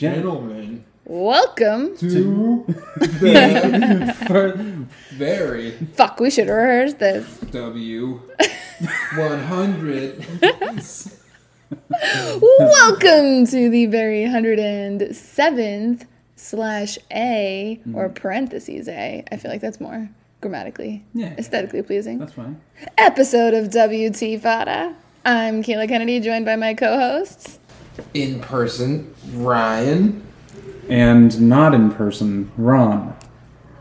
And Gentlemen, welcome. to for- very Fuck, we should rehearse this. W 100. welcome to the very 107th slash A Mm. or parentheses A. I feel like that's more grammatically, Yeah. aesthetically pleasing. that's fine. Episode of WT Fada. I'm Kayla Kennedy, joined by my co-hosts. In person, Ryan. And not in person, Ron.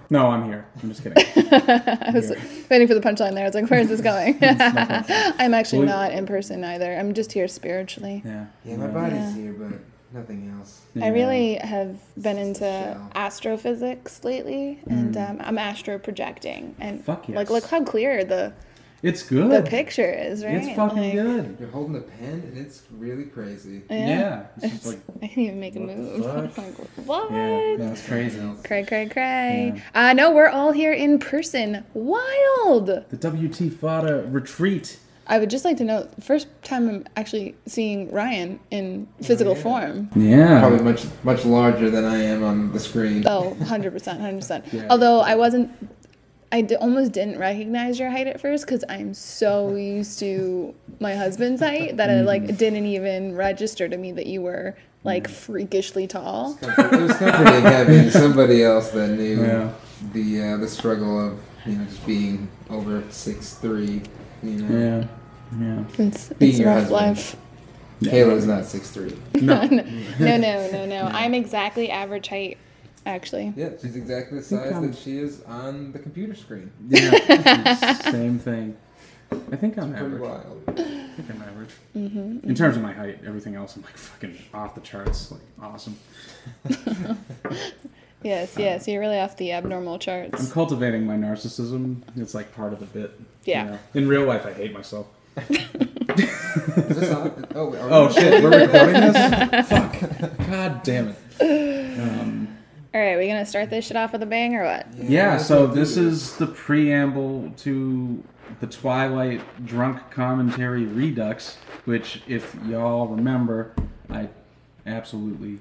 No, I'm here. I'm just kidding. I was waiting for the punchline there. I was like, where is this going? I'm actually Well, not in person either. I'm just here spiritually. Yeah. Yeah, my body's here, but nothing else. I really have been into astrophysics lately, and um, I'm astro projecting. And Mm. Fuck like, look how clear the It's good. the picture is, right? It's fucking Like, good. You're holding the pen, and it's really crazy. Yeah. Yeah. It's It's, just like, I can't even make a What the move. fuck? like, what? yeah, that's crazy. Cray, cray, cray. Uh, no, we're all here in person. Wild. The WT Fada retreat. I would just like to know first time I'm actually seeing Ryan in physical yeah. form. Yeah. Probably much much larger than I am on the screen. Oh, 100%, 100%. Yeah. Although I wasn't, I d- almost didn't recognize your height at first because I'm so used to my husband's height that it like didn't even register to me that you were like freakishly tall. Comfort- It was comforting having somebody else that knew Yeah. the uh, the struggle of you know just being over six three. You know, Yeah. Yeah. It's, Being it's your rough husband. life. Kayla's not six three. No. no, no, no, no. I'm exactly average height, actually. Yeah, she's exactly the size I'm- that she is on the computer screen. Yeah. Same thing. I think I'm Pretty average. wild. I think I'm average. Mm-hmm, In terms of my height, everything else, I'm like fucking off the charts. Like awesome. Yes, yes. You're really off the abnormal charts. I'm cultivating my narcissism. It's like part of the bit. you Yeah. know. In real life, I hate myself. Is this on? Oh, are we Oh shit, we're recording? recording this? Fuck. God damn it. Um, All right, we gonna start this shit off with a bang or what? yeah, let's so this is the preamble to the Twilight Drunk Commentary Redux, which, if y'all remember, I absolutely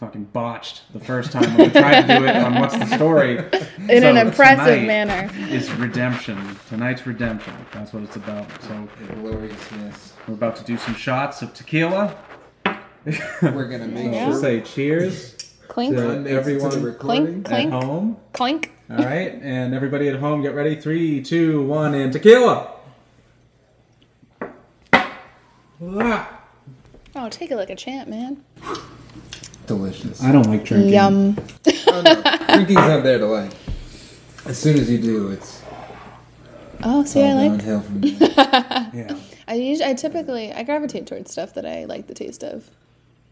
fucking botched the first time when we tried to do it on What's the Story. In So an impressive tonight manner. Is redemption. Tonight's redemption. That's what it's about. So A gloriousness. we're about to do some shots of tequila. We're gonna make Yeah. sure Say cheers Clink, to Ron makes everyone the recording. Clink. at home. clink. All right, and everybody at home, get ready. Three, two, one, and tequila. Ah. Oh, take it like a champ, man. Delicious. I don't like drinking. Yum. Oh, no. Drinking's not there to like. As soon as you do, it's Oh, see, all I like. from. Yeah, I usually, I typically, I gravitate towards stuff that I like the taste of.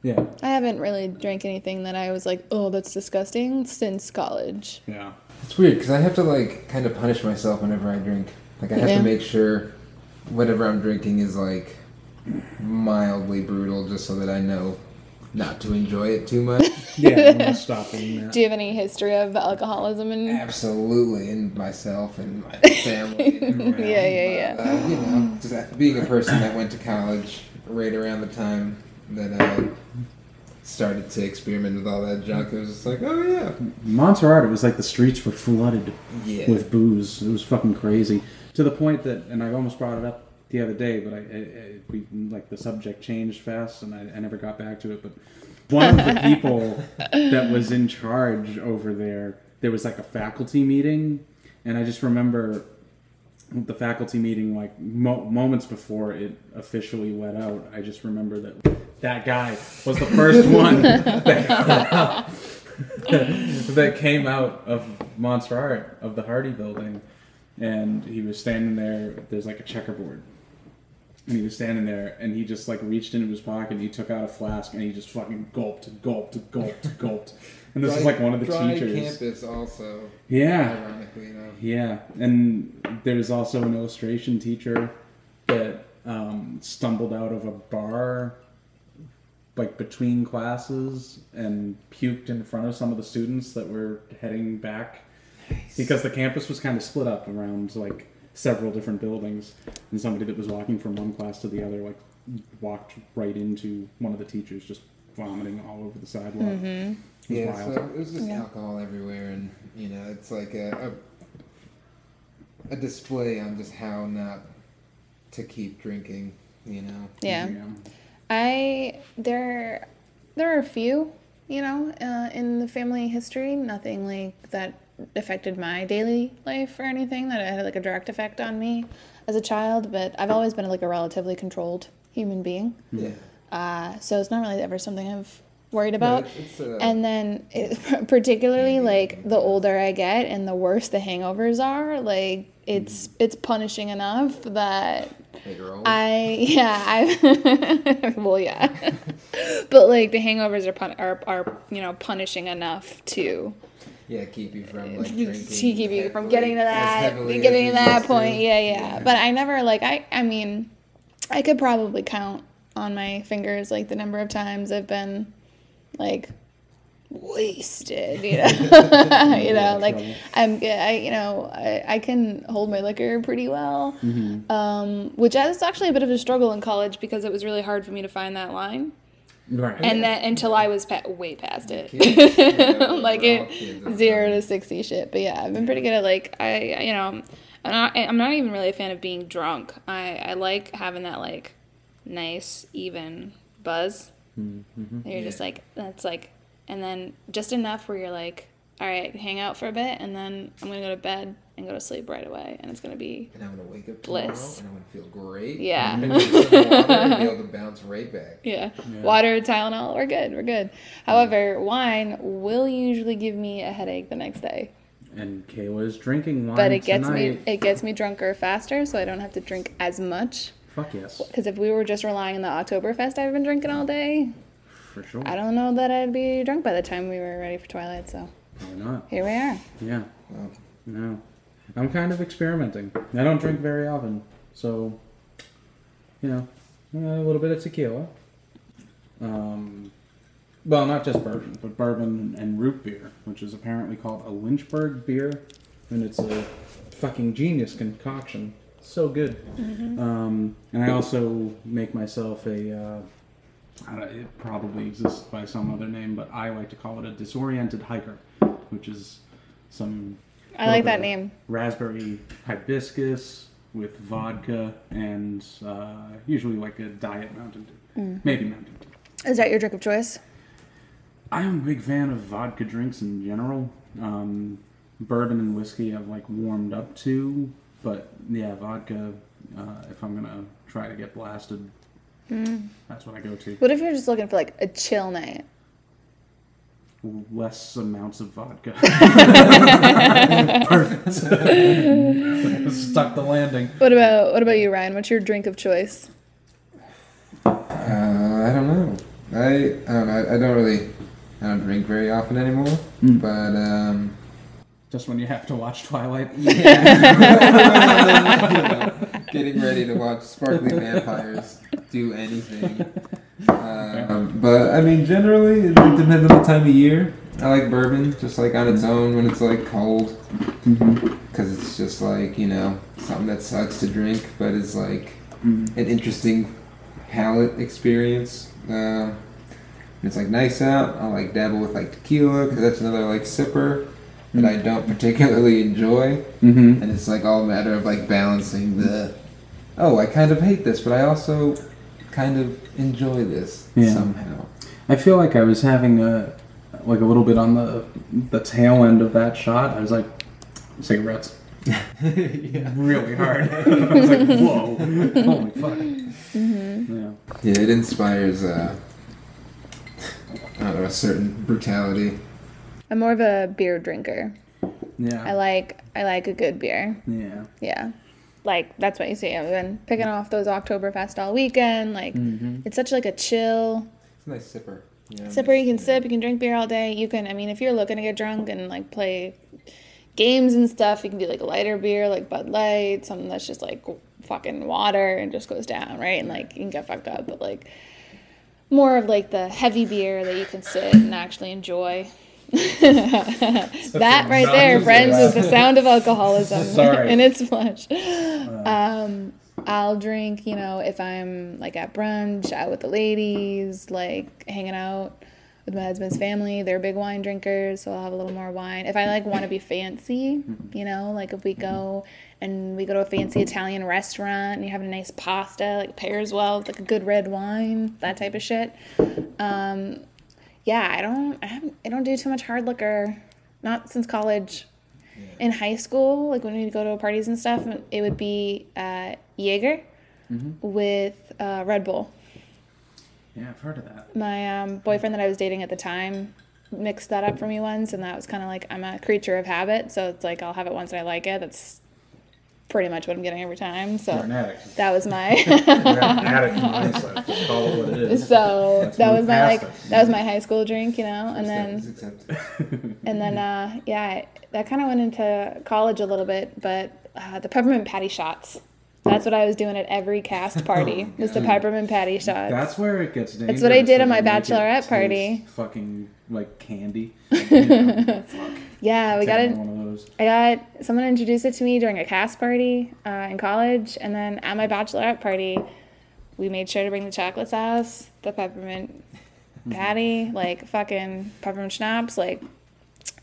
Yeah, I haven't really drank anything that I was like, oh, that's disgusting since college. yeah. It's weird because I have to like kind of punish myself whenever I drink. Like I have Yeah. to make sure whatever I'm drinking is like mildly brutal, just so that I know not to enjoy it too much. Yeah, I'm gonna stop doing that. Do you have any history of alcoholism and Absolutely, in myself and my family. and around, Yeah, yeah, but, uh, you know, just being a person that went to college right around the time that I started to experiment with all that junk, it was just like, oh yeah, Montserrat, it was like the streets were flooded yeah. with booze. It was fucking crazy to the point that, and I almost brought it up the other day, but I, I, I we like the subject changed fast, and I, I never got back to it. But one of the people that was in charge over there, there was like a faculty meeting, and I just remember the faculty meeting like mo- moments before it officially let out. I just remember that that guy was the first one that, that came out of Montserrat of the Hardie building, and he was standing there. There's like a checkerboard, and he was standing there, and he just like reached into his pocket, and he took out a flask, and he just fucking gulped, gulped, gulped, gulped. And this is like one of the dry teachers. campus also, Yeah, ironically enough. yeah, and there's also an illustration teacher that um, stumbled out of a bar, like between classes, and puked in front of some of the students that were heading back, nice. because the campus was kind of split up around like several different buildings, and somebody that was walking from one class to the other like walked right into one of the teachers just vomiting all over the sidewalk. Mm-hmm. It was Yeah, wild. so it was just Yeah. alcohol everywhere, and you know, it's like a, a a display on just how not to keep drinking. You know. Yeah. I there there are a few, you know, uh, in the family history. Nothing like that affected my daily life or anything that had like a direct effect on me as a child. But I've always been like a relatively controlled human being, Yeah. uh, so it's not really ever something I've worried about. it's a, uh, And then, it, particularly like the older I get and the worse the hangovers are, like mm-hmm. it's it's punishing enough that you're. I yeah I well yeah, but like the hangovers are pun- are are you know punishing enough to yeah, keep you from like drinking. keep you from getting to that getting to that point. to. Yeah, yeah But I never like I I mean, I could probably count on my fingers like the number of times I've been like wasted. You know, you know like. I'm I you know I, I can hold my liquor pretty well. Mm-hmm. Um, which is actually a bit of a struggle in college because it was really hard for me to find that line, Right. and then until I was pa- way past it, yeah, like it zero to sixty shit. But yeah, I've been pretty good at like I you know I'm not I'm not even really a fan of being drunk. I I like having that like nice even buzz. Mm-hmm. You're just like that's like, and then just enough where you're like, all right, hang out for a bit, and then I'm gonna go to bed and go to sleep right away, and it's gonna be And I'm gonna wake up tomorrow Bliss. and I'm gonna feel great. Yeah. I'm gonna water and be able to bounce right back. Yeah. Yeah. Water, Tylenol, we're good. We're good. However, wine will usually give me a headache the next day. And Kayla is drinking wine But it gets tonight. me it gets me drunker faster, so I don't have to drink as much. Fuck yes, Because if we were just relying on the Oktoberfest I've been drinking all day, for sure. I don't know that I'd be drunk by the time we were ready for Twilight. So Why not? here we are. Yeah. Well, No. I'm kind of experimenting. I don't drink very often, so you know, a little bit of tequila. Um, well, not just bourbon, but bourbon and root beer, which is apparently called a Lynchburg beer, and it's a fucking genius concoction. So good. Um, and I also make myself a. Uh, I don't, it probably exists by some other name, but I like to call it a disoriented hiker, which is some I like that little bit of name. Raspberry hibiscus with vodka and uh, usually like a diet Mountain Dew, Mm. maybe Mountain Dew. Is that your drink of choice? I am a big fan of vodka drinks in general. Um, bourbon and whiskey I've like warmed up to, but yeah, vodka. Uh, if I'm gonna try to get blasted, Mm. that's what I go to. What if you're just looking for like a chill night? Less amounts of vodka. Perfect. Stuck the landing. What about what about you, Ryan? What's your drink of choice? Uh, I don't know. I I don't know. I, I don't really. I don't drink very often anymore. Mm. But um, Just when you have to watch Twilight. getting ready to watch sparkly vampires do anything. Um, but I mean, generally, it depends on the time of year. I like bourbon, just like on its own when it's like cold, because it's just like you know something that sucks to drink, but it's like an interesting palate experience. Um, it's like nice out. I like dabble with like tequila because that's another like sipper that I don't particularly enjoy Mm-hmm. and it's like all a matter of like balancing the oh i kind of hate this but i also kind of enjoy this Yeah. somehow I feel like I was having a like a little bit on the the tail end of that shot. I was like cigarettes yeah. really hard. I was like, whoa, holy fuck. Yeah. yeah it inspires uh i don't know a certain brutality I'm more of a beer drinker. Yeah. I like I like a good beer. Yeah. Yeah. Like that's what you see. I've been picking off those Oktoberfest all weekend. Like Mm-hmm. it's such like a chill it's a nice sipper you know, sipper. You can just, sip. You can drink beer all day. You can. I mean, if you're looking to get drunk and like play games and stuff, you can do like a lighter beer, like Bud Light, something that's just like fucking water and just goes down, right? And like you can get fucked up, but like more of like the heavy beer that you can sit and actually enjoy. That right there, friends, is the sound of alcoholism in its flesh. Um, I'll drink, you know, if I'm like at brunch, out with the ladies, like hanging out with my husband's family. They're big wine drinkers, so I'll have a little more wine. If I like want to be fancy, you know, like if we go and we go to a fancy Italian restaurant and you have a nice pasta, like pairs well with like a good red wine, that type of shit. Um, yeah, I don't, I, haven't, I don't do too much hard liquor, not since college. In high school, like when we'd go to parties and stuff, it would be uh, Jaeger with uh, Red Bull. Yeah, I've heard of that. My um, boyfriend that I was dating at the time mixed that up for me once, and that was kind of like I'm a creature of habit, so it's like I'll have it once and I like it. That's pretty much what I'm getting every time. You're So an addict. that was my. Addict mindset. Just call it what it is. so Let's that was my like it. that was my high school drink, you know, and then and then uh, yeah, that kind of went into college a little bit, but uh, the peppermint patty shots. That's what I was doing at every cast party. was the peppermint patty shots. That's where it gets dangerous. That's what I did at my they make it bachelorette party. Fucking like candy. You know, fuck. Yeah, we got it. One of those. I got someone introduced it to me during a cast party uh, in college, and then at my bachelorette party, we made sure to bring the chocolate sauce, the peppermint patty, like fucking peppermint schnapps, like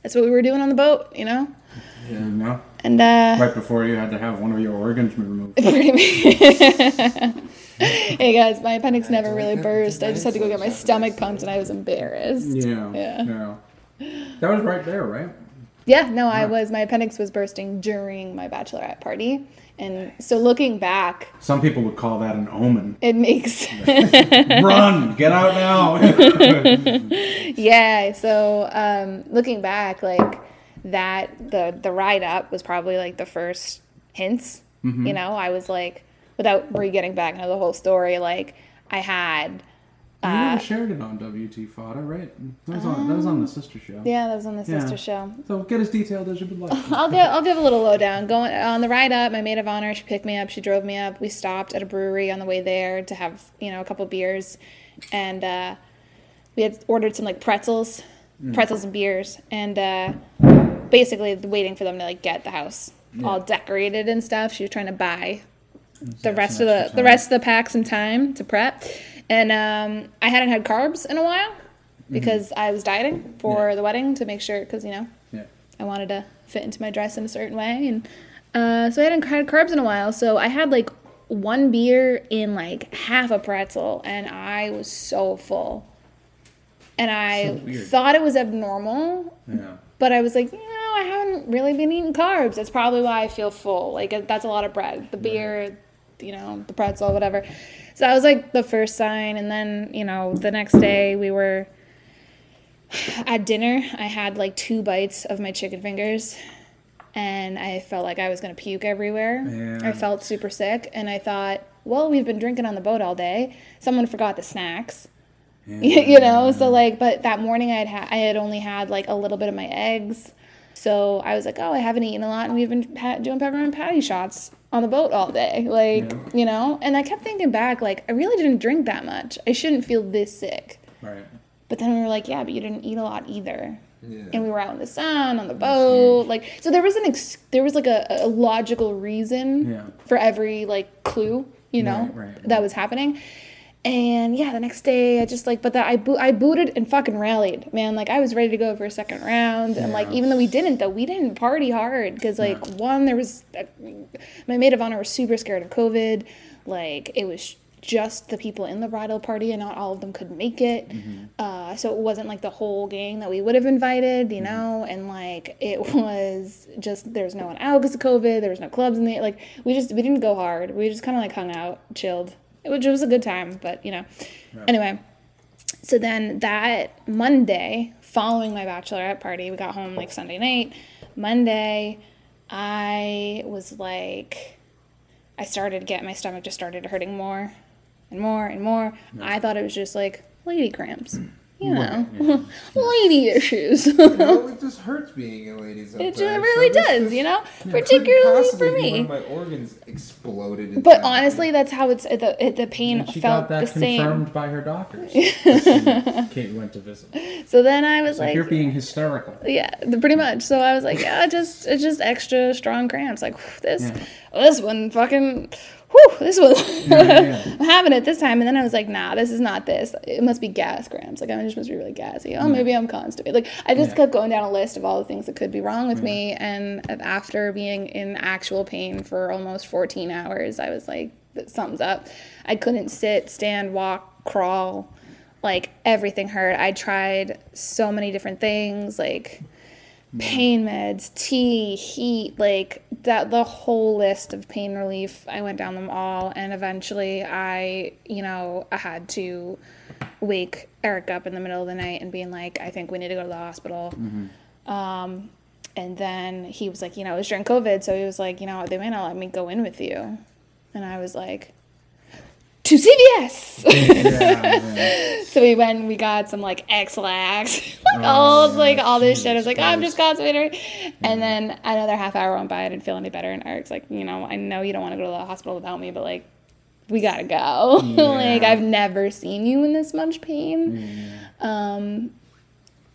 that's what we were doing on the boat, you know. You know, And uh, right before you had to have one of your organs removed. pretty hey guys, my appendix never really burst. I just had to go get my stomach pumped, and I was embarrassed. Yeah. Yeah. Yeah. That was right there, right? Yeah, no, I was. My appendix was bursting during my bachelorette party, and so looking back, Some people would call that an omen. it makes Run! Get out now! yeah. So um, looking back, like that, the the ride up was probably like the first hints. You know, I was like, without re getting back into the whole story, like I had. You Uh, never shared it on WT Fodder, right? That was on, that was on the sister show. yeah, that was on the Yeah. sister show. So get as detailed as you would like. I'll give I'll give a little lowdown. Going on the ride up, my maid of honor, she picked me up, she drove me up. We stopped at a brewery on the way there to have you know a couple beers, and uh, we had ordered some like pretzels, pretzels and beers, and uh, basically waiting for them to like get the house all decorated and stuff. She was trying to buy the rest of the extra the rest of the pack some time to prep, and um, I hadn't had carbs in a while because I was dieting for Yeah. the wedding to make sure because you know Yeah. I wanted to fit into my dress in a certain way, and uh, so I hadn't had carbs in a while. So I had like one beer in like half a pretzel, and I was so full. And I So thought it was abnormal, Yeah. but I was like, you know, I haven't really been eating carbs. That's probably why I feel full. Like that's a lot of bread. The beer, you know, the pretzel, whatever. So that was like the first sign, and then you know the next day we were at dinner. I had like two bites of my chicken fingers, and I felt like I was gonna puke everywhere. Yeah. I felt super sick, and I thought, well, we've been drinking on the boat all day. Someone forgot the snacks. you know so like but that morning i had ha- i had only had like a little bit of my eggs so i was like oh i haven't eaten a lot and we've been doing peppermint patty shots on the boat all day like Yeah. you know and i kept thinking back like i really didn't drink that much i shouldn't feel this sick Right. but then we were like yeah but you didn't eat a lot either Yeah. and we were out in the sun on the boat like so there was an ex- there was like a, a logical reason Yeah. for every like clue you know Right, right, that was happening and yeah the next day i just like but that i bo- i booted and fucking rallied man. Like i was ready to go for a second round. And like even though we didn't though we didn't party hard. Because like one there was uh, my maid of honor was super scared of covid. Like it was just the people in the bridal party and not all of them could make it. Mm-hmm. uh, so it wasn't like the whole gang that we would have invited Mm-hmm. you know? And like it was just there was no one out because of covid. There was no clubs in the like we just we didn't go hard. We just kind of like hung out chilled which was a good time but you know. Anyway so then that monday following my bachelorette party we got home like sunday night. Monday i was like i started getting my stomach just started hurting more and more and more. I thought it was just like lady cramps you know lady issues No, it just hurts being a lady. up It really so does, just you know, couldn't particularly possibly for be me. When my organs exploded. But inside me. honestly, that's how it's the it, the pain She felt got that the same. confirmed by her doctors. Kate went to visit. So then I was Like, like, you're being hysterical. yeah, pretty much. So I was like, yeah, just it's just extra strong cramps. Like this Yeah. this one fucking whew, this was Yeah, yeah. I'm having it this time. And then I was like, nah, this is not this. It must be gas cramps. Like, I just must be really gassy. Oh, maybe I'm constipated. Like, I just Yeah. kept going down a list of all the things that could be wrong with me. And after being in actual pain for almost 14 hours, I was like, something's up. I couldn't sit, stand, walk, crawl. Like, everything hurt. I tried so many different things. Like, mm. pain meds, tea, heat, like that the whole list of pain relief. I went down them all and eventually I, you know, I had to wake Eric up in the middle of the night and being like, I think we need to go to the hospital. Um and then he was like, you know, it was during COVID, so he was like, you know, they may not let me go in with you. And I was like, to CVS. yeah, yeah. So we went and we got some like Ex-Lax, like all Oh, like all this shit. I was like, I'm Christ. just constipated. And then another half hour went by. I didn't feel any better. And Eric's like, you know, I know you don't want to go to the hospital without me, but like, we gotta go. like, I've never seen you in this much pain. Um,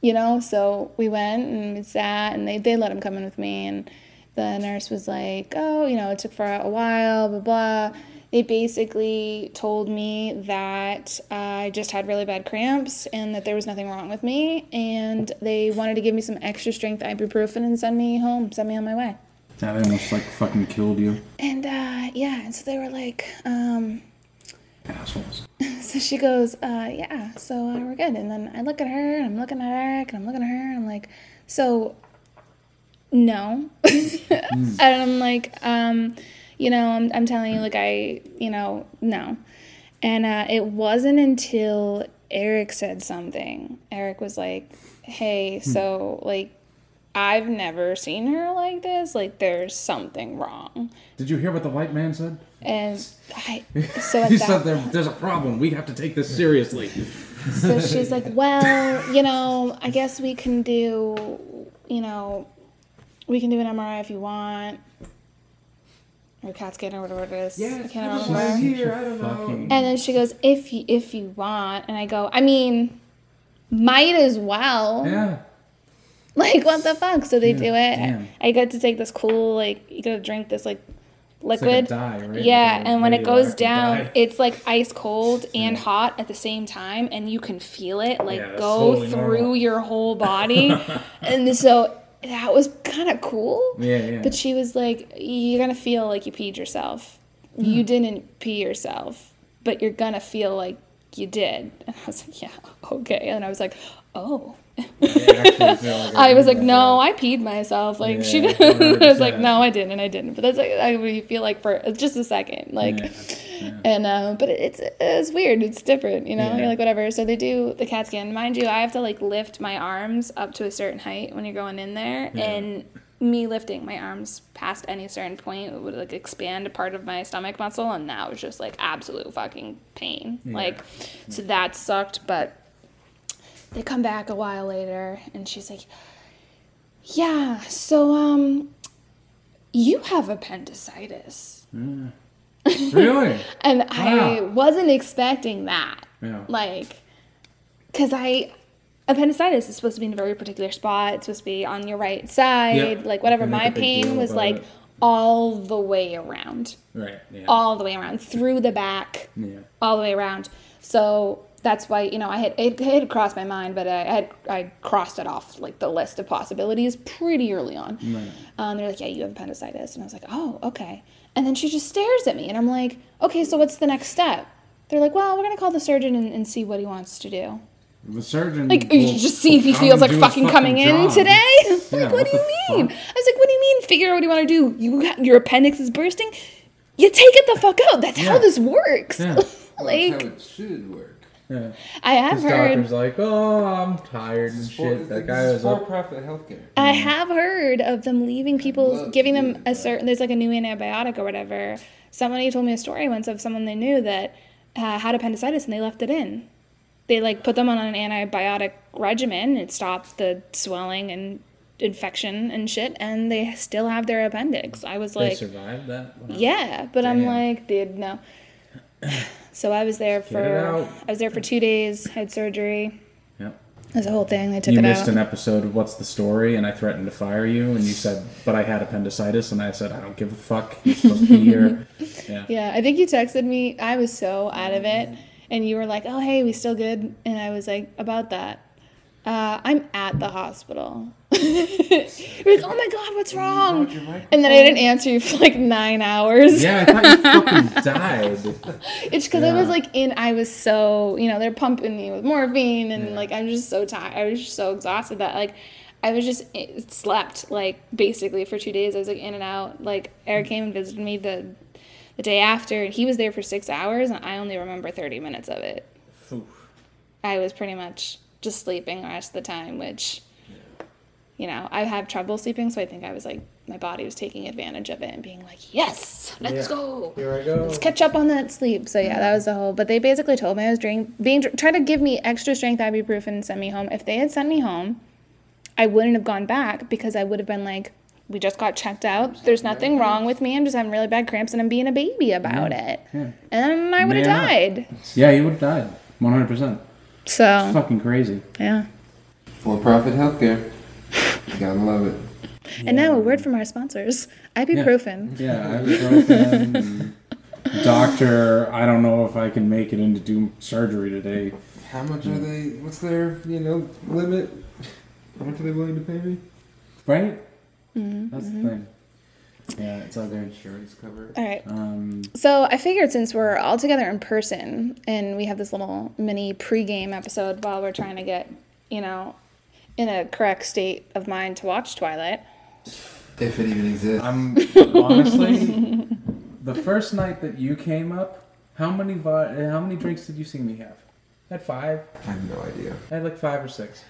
you know, so we went and we sat and they, they let him come in with me. And the nurse was like, oh, you know, it took for a while, blah, blah. They basically told me that I just had really bad cramps and that there was nothing wrong with me. And they wanted to give me some extra strength ibuprofen and send me home, send me on my way. That almost like fucking killed you. And uh, yeah, and so they were like, um, Assholes. so she goes, uh, yeah, so uh, we're good. And then I look at her, and I'm looking at Eric, and I'm looking at her, and I'm like, so, no. and I'm like, um, you know, I'm, I'm telling you, like, I, you know, no. And uh, it wasn't until Eric said something. Eric was like, hey, so, like, I've never seen her like this. Like, there's something wrong. Did you hear what the white man said? And I, so he said there, there's a problem. We have to take this seriously. So she's like, well, you know, I guess we can do, you know, we can do an MRI if you want, or CAT scan or whatever it is. I can't remember. here. I don't know. And then she goes, if you if you want, and I go, I mean, might as well. Yeah. Like what the fuck? So they do it. damn. I get to take this cool like you gotta drink this like It's like a liquid. dye, right? Yeah, Like a and when it goes down, dye. it's like ice cold and hot at the same time, and you can feel it like Yeah, go totally through normal. your whole body. and so that was kind of cool. Yeah, yeah. But she was like, You're gonna feel like you peed yourself. Hmm. You didn't pee yourself, but you're gonna feel like you did. And I was like, Yeah, okay. And I was like, Oh. I was like, no, I peed myself. Like she Yeah, did. I was like, no, I didn't, and I didn't. But that's like I you feel like for just a second, like, Yeah, and uh, but it's it's weird. It's different, you know. Yeah. You're like whatever. So they do the CAT scan. Mind you, I have to like lift my arms up to a certain height when you're going in there, and me lifting my arms past any certain point would like expand a part of my stomach muscle, and that was just like absolute fucking pain. Like, so that sucked, but they come back a while later and she's like yeah so um you have appendicitis really? and i wasn't expecting that Yeah. like because i appendicitis is supposed to be in a very particular spot it's supposed to be on your right side Yeah. like whatever my pain was like it. all the way around Right. Yeah. all the way around through the back yeah. all the way around. So that's why you know I had it, it had crossed my mind, but I had I crossed it off like the list of possibilities pretty early on. Right. Um, they're like, yeah, you have appendicitis, and I was like, oh, okay. And then she just stares at me, and I'm like, okay, so what's the next step? They're like, well, we're gonna call the surgeon and, and see what he wants to do. The surgeon. Like, will just see if he feels like his fucking coming in job. today. like, Yeah, what, what do you mean? fuck? I was like, what do you mean? Figure out what you want to do. You your appendix is bursting. You take it the fuck out. That's how this works. Yeah. That's like, how it should work. Yeah. I have His heard. doctor's like, oh, I'm tired and It's for- shit. That guy is was up. for-profit healthcare. I have heard of them leaving people, giving them a certain. There's like a new antibiotic or whatever. Somebody told me a story once of someone they knew that uh, had appendicitis and they left it in. They like put them on an antibiotic regimen. It stopped the swelling and infection and shit, and they still have their appendix. I was They like, survived that. Yeah, but I'm like, dude, no. So I was there for. I was there for two days. I Had surgery. Yep. There's a whole thing. They took you it missed out. an episode of What's the Story, and I threatened to fire you, and you said, "But I had appendicitis," and I said, "I don't give a fuck. You're supposed to be here." Yeah. Yeah, I think you texted me. I was so out of it, and you were like, "Oh, hey, we still good?" And I was like, "About that." Uh, I'm at the hospital. You're like, "Oh my god, what's wrong?" And then I didn't answer you for like nine hours. Yeah, I thought you fucking died. It's because I was like in. I was so you know they're pumping me with morphine, and Yeah. like I'm just so tired. I was just so exhausted that like I was just it slept like basically for two days. I was like in and out. Like Eric came and visited me the the day after, and he was there for six hours, and I only remember thirty minutes of it. Oof. I was pretty much just sleeping the rest of the time, which you know I have trouble sleeping, so I think I was like my body was taking advantage of it and being like, yes, let's Yeah. go. Here I go. Let's catch up on that sleep. So yeah, that was the whole. But they basically told me I was drink, being trying to give me extra strength ibuprofen and send me home. If they had sent me home, I wouldn't have gone back because I would have been like, we just got checked out. There's nothing wrong with me. I'm just having really bad cramps and I'm being a baby about it. Yeah. And I would have Man died. Yeah, you would have died. One hundred percent. So Fucking crazy. yeah. For profit healthcare. You gotta love it. And now a word from our sponsors: ibuprofen. Yeah, ibuprofen. Doctor, I don't know if I can make it in to do surgery today. How much are they? What's their you know limit? How much are they willing to pay me? Right? Mm-hmm, That's the thing. Yeah, it's all their Insurance cover. All right. Um, So I figured since we're all together in person and we have this little mini pregame episode while we're trying to get, you know, in a correct state of mind to watch Twilight. If it even exists. I'm honestly the first night that you came up. How many vi- uh, how many drinks did you see me have? I had five. I have no idea. I had like five or six.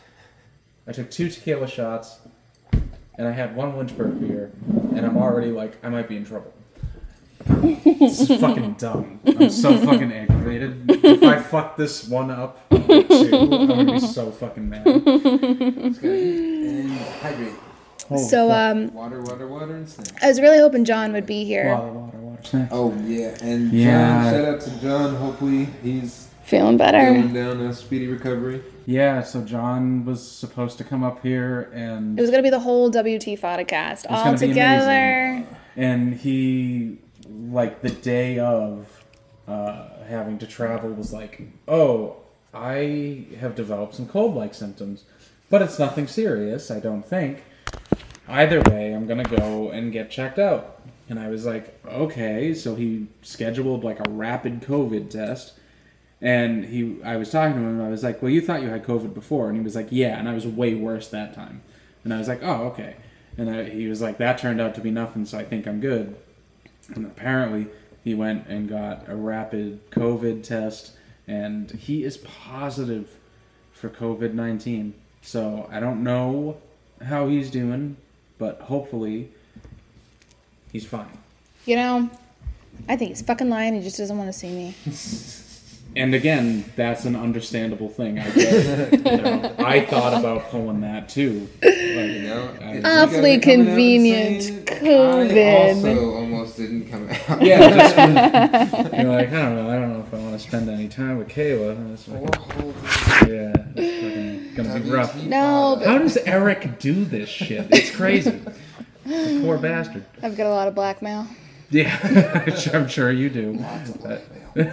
I took two tequila shots, and I had one Lynchburg beer, and I'm already like I might be in trouble. this is fucking dumb. I'm so fucking aggravated. If I fuck this one up too, I'm gonna be so fucking mad. Just gotta and hydrate. Holy so fuck. um, Water, water, water, and snacks. I was really hoping John would be here, water, water, water. Snack. Oh yeah, and Yeah. John. Shout out to John. Hopefully he's feeling better. going down a speedy recovery. Yeah, so John was supposed to come up here and It was gonna be the whole WT podcast all together. and he like the day of uh, having to travel was like oh i have developed some cold-like symptoms but it's nothing serious i don't think. Either way i'm gonna go and get checked out. And i was like okay so he scheduled like a rapid covid test. And he i was talking to him i was like well you thought you had covid before. And he was like yeah and i was way worse that time. And i was like oh okay. And I, he was like that turned out to be nothing so i think i'm good. And apparently he went and got a rapid covid test and he is positive for covid-19 so i don't know how he's doing but hopefully he's fine You know, I think he's fucking lying. He just doesn't want to see me. And again, that's an understandable thing. I get. you know, I thought about pulling that too. Like, You know, I- Awfully guys are coming out and convenient. saying COVID. I also almost didn't come out. yeah, just you're like, I don't know. I don't know if I want to spend any time with Kayla. It's Oh, fucking, hold on. yeah, it's fucking gonna be rough. No, but- How does Eric do this shit? It's crazy. The poor bastard. I've got a lot of blackmail. Yeah, I'm sure you do.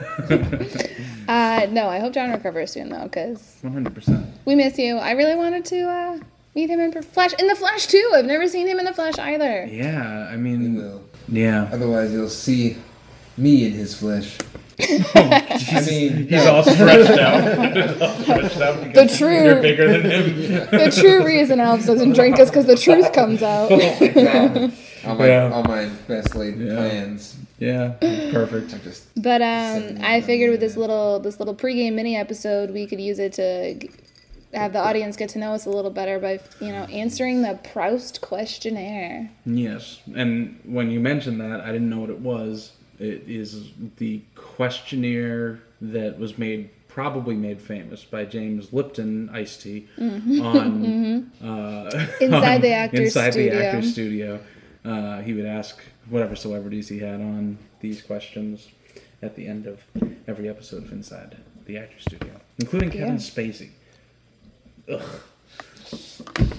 Uh, no, I hope John recovers soon though, because One hundred percent. we miss you. I really wanted to uh, meet him in per- flesh. In the flesh too. I've never seen him in the flesh either. Yeah, I You mean, will. yeah. Otherwise, you'll see me in his flesh. I mean, he's all stretched out. He's all stretched out The because true, You're bigger than him. the true reason Alf doesn't drink is because the truth comes out. Exactly. All my, Yeah. all my best laid Yeah. plans Yeah, perfect. are just. But um, I figured with this little this little pregame mini episode, we could use it to have the audience get to know us a little better by you know answering the Proust questionnaire. Yes, and when you mentioned that, I didn't know what it was. It is the questionnaire that was made, probably made famous by James Lipton, Ice Tea, on uh, Inside on- the Actors inside Studio. the actor's studio. Uh, he would ask whatever celebrities he had on these questions at the end of every episode of Inside the Actors Studio, including Kevin Yeah. Spacey.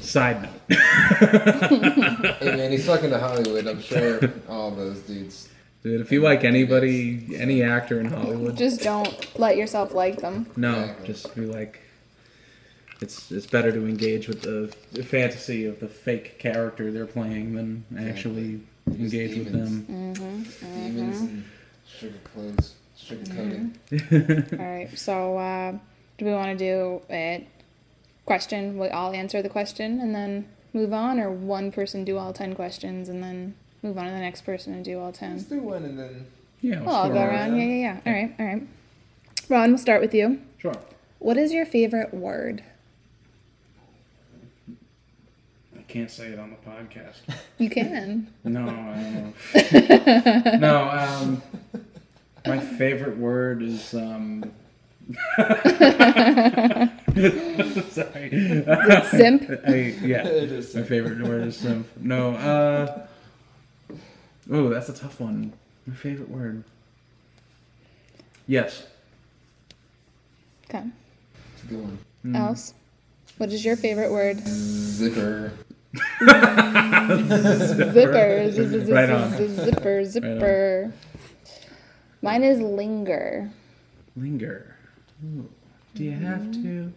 Side note. Hey man, he's fucking to Hollywood. I'm sure all those dudes. Dude, if you like anybody, any actor in Hollywood, Just don't let yourself like them. no, Exactly. just be like, it's it's better to engage with the, the fantasy of the fake character they're playing than actually Just engage with demons. them. Mm-hmm, mm-hmm. Demons and sugar clothes, sugar mm-hmm. coating. All right. So, uh, do we want to do a question? We all answer the question and then move on, or one person do all ten questions and then move on to the next person and do all ten. Let's ten? do one and then. Yeah, let's Well, oh, I'll go go around. around. Yeah, yeah, yeah. All right, all right. Ron, we'll start with you. Sure. What is your favorite word? I can't say it on the podcast. You can. No, I don't know. no, um, my favorite word is um. Sorry. simp? I, yeah, It is my favorite word is simp. No, uh. Oh, that's a tough one. My favorite word. Yes. Okay. It's a good one. Mm. Else? What is your favorite word? Zipper. Zipper. z- z- z- Right on. z- Zipper. Zipper. Mine is linger. Linger. Ooh. Do you have to?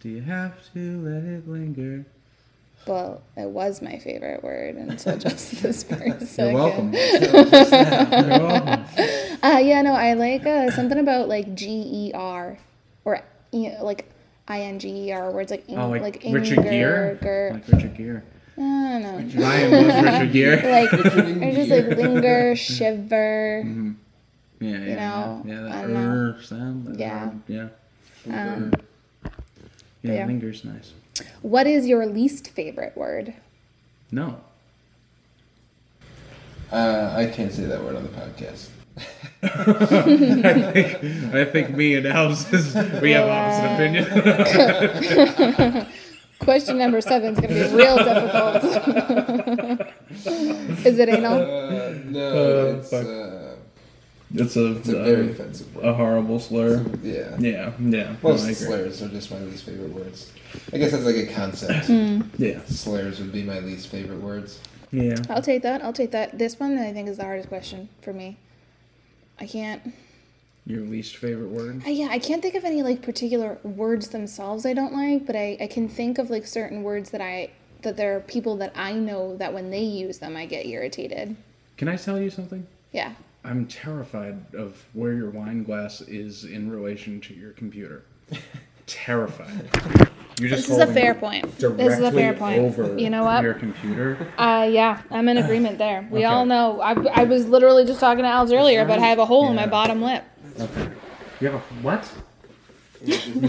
Do you have to let it linger? Well, it was my favorite word until just this very You're second. welcome. You're welcome. Uh, yeah, no, I like uh, something about like G E R or you know, like I N G E R words like in, Oh, like, like Richard inger, Gere? ger- Like Richard Gere. I don't know. Ryan was Richard Gere. Like or just like linger, shiver. Mm-hmm. Yeah, yeah, yeah. know, yeah. That don't know. er sound. that Yeah. er, yeah. Um, Yeah, yeah. linger's nice. what is your least favorite word? No. Uh, I can't say that word on the podcast. I think I think me and Al's is we have opposite opinion. Question number seven is going to be real difficult. is it anal? Uh, no, Oh, it's, uh, it's a, it's a very offensive word. a horrible slur. yeah. Yeah, yeah. Well, no, slurs are just my least favorite words. I guess that's like a concept. Yeah, Slurs would be my least favorite words. yeah. I'll take that. I'll take that. This one I think is the hardest question for me. I can't. Your least favorite word? I, yeah, I can't think of any like particular words themselves I don't like, but I, I can think of like certain words that I that there are people that I know that when they use them I get irritated. Can I tell you something? Yeah. I'm terrified of where your wine glass is in relation to your computer. terrified. You're just This is a fair point. This is a fair point. over You know what? your computer. Uh, yeah, I'm in agreement there. We Okay. all know. I, I was literally just talking to Al's earlier, but I have a hole in my bottom lip. Okay. You have a what?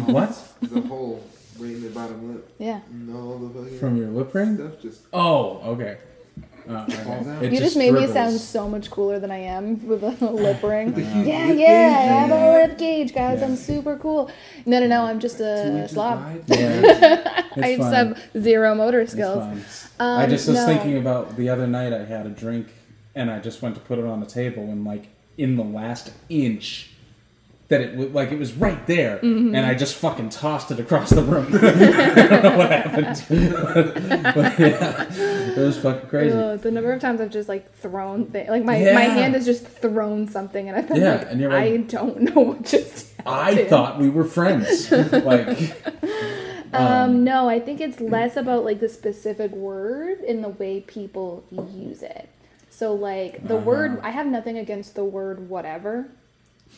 What? The hole right in the bottom lip. Yeah. And all the fucking From your lip ring? stuff just Oh, okay. Uh, okay. You just made me sound so much cooler than I am with a lip ring. Yeah, yeah, I have a lip gauge, guys. Yeah. I'm super cool. No, no, no, I'm just a slob. Yeah, I it's just have zero motor skills. Um, I just was no. thinking about the other night. I had a drink, and I just went to put it on the table, and like in the last inch, that it was like it was right there, Mm-hmm. and I just fucking tossed it across the room. I don't know what happened, but, yeah, it was fucking crazy. Ugh, the number of times I've just like thrown things, like my, my hand has just thrown something, and I've been Yeah, like, and you're I don't know what just. I thought we were friends. like, Um, no, I think it's less about like the specific word and the way people use it. So like the word, Uh-huh. I have nothing against the word whatever,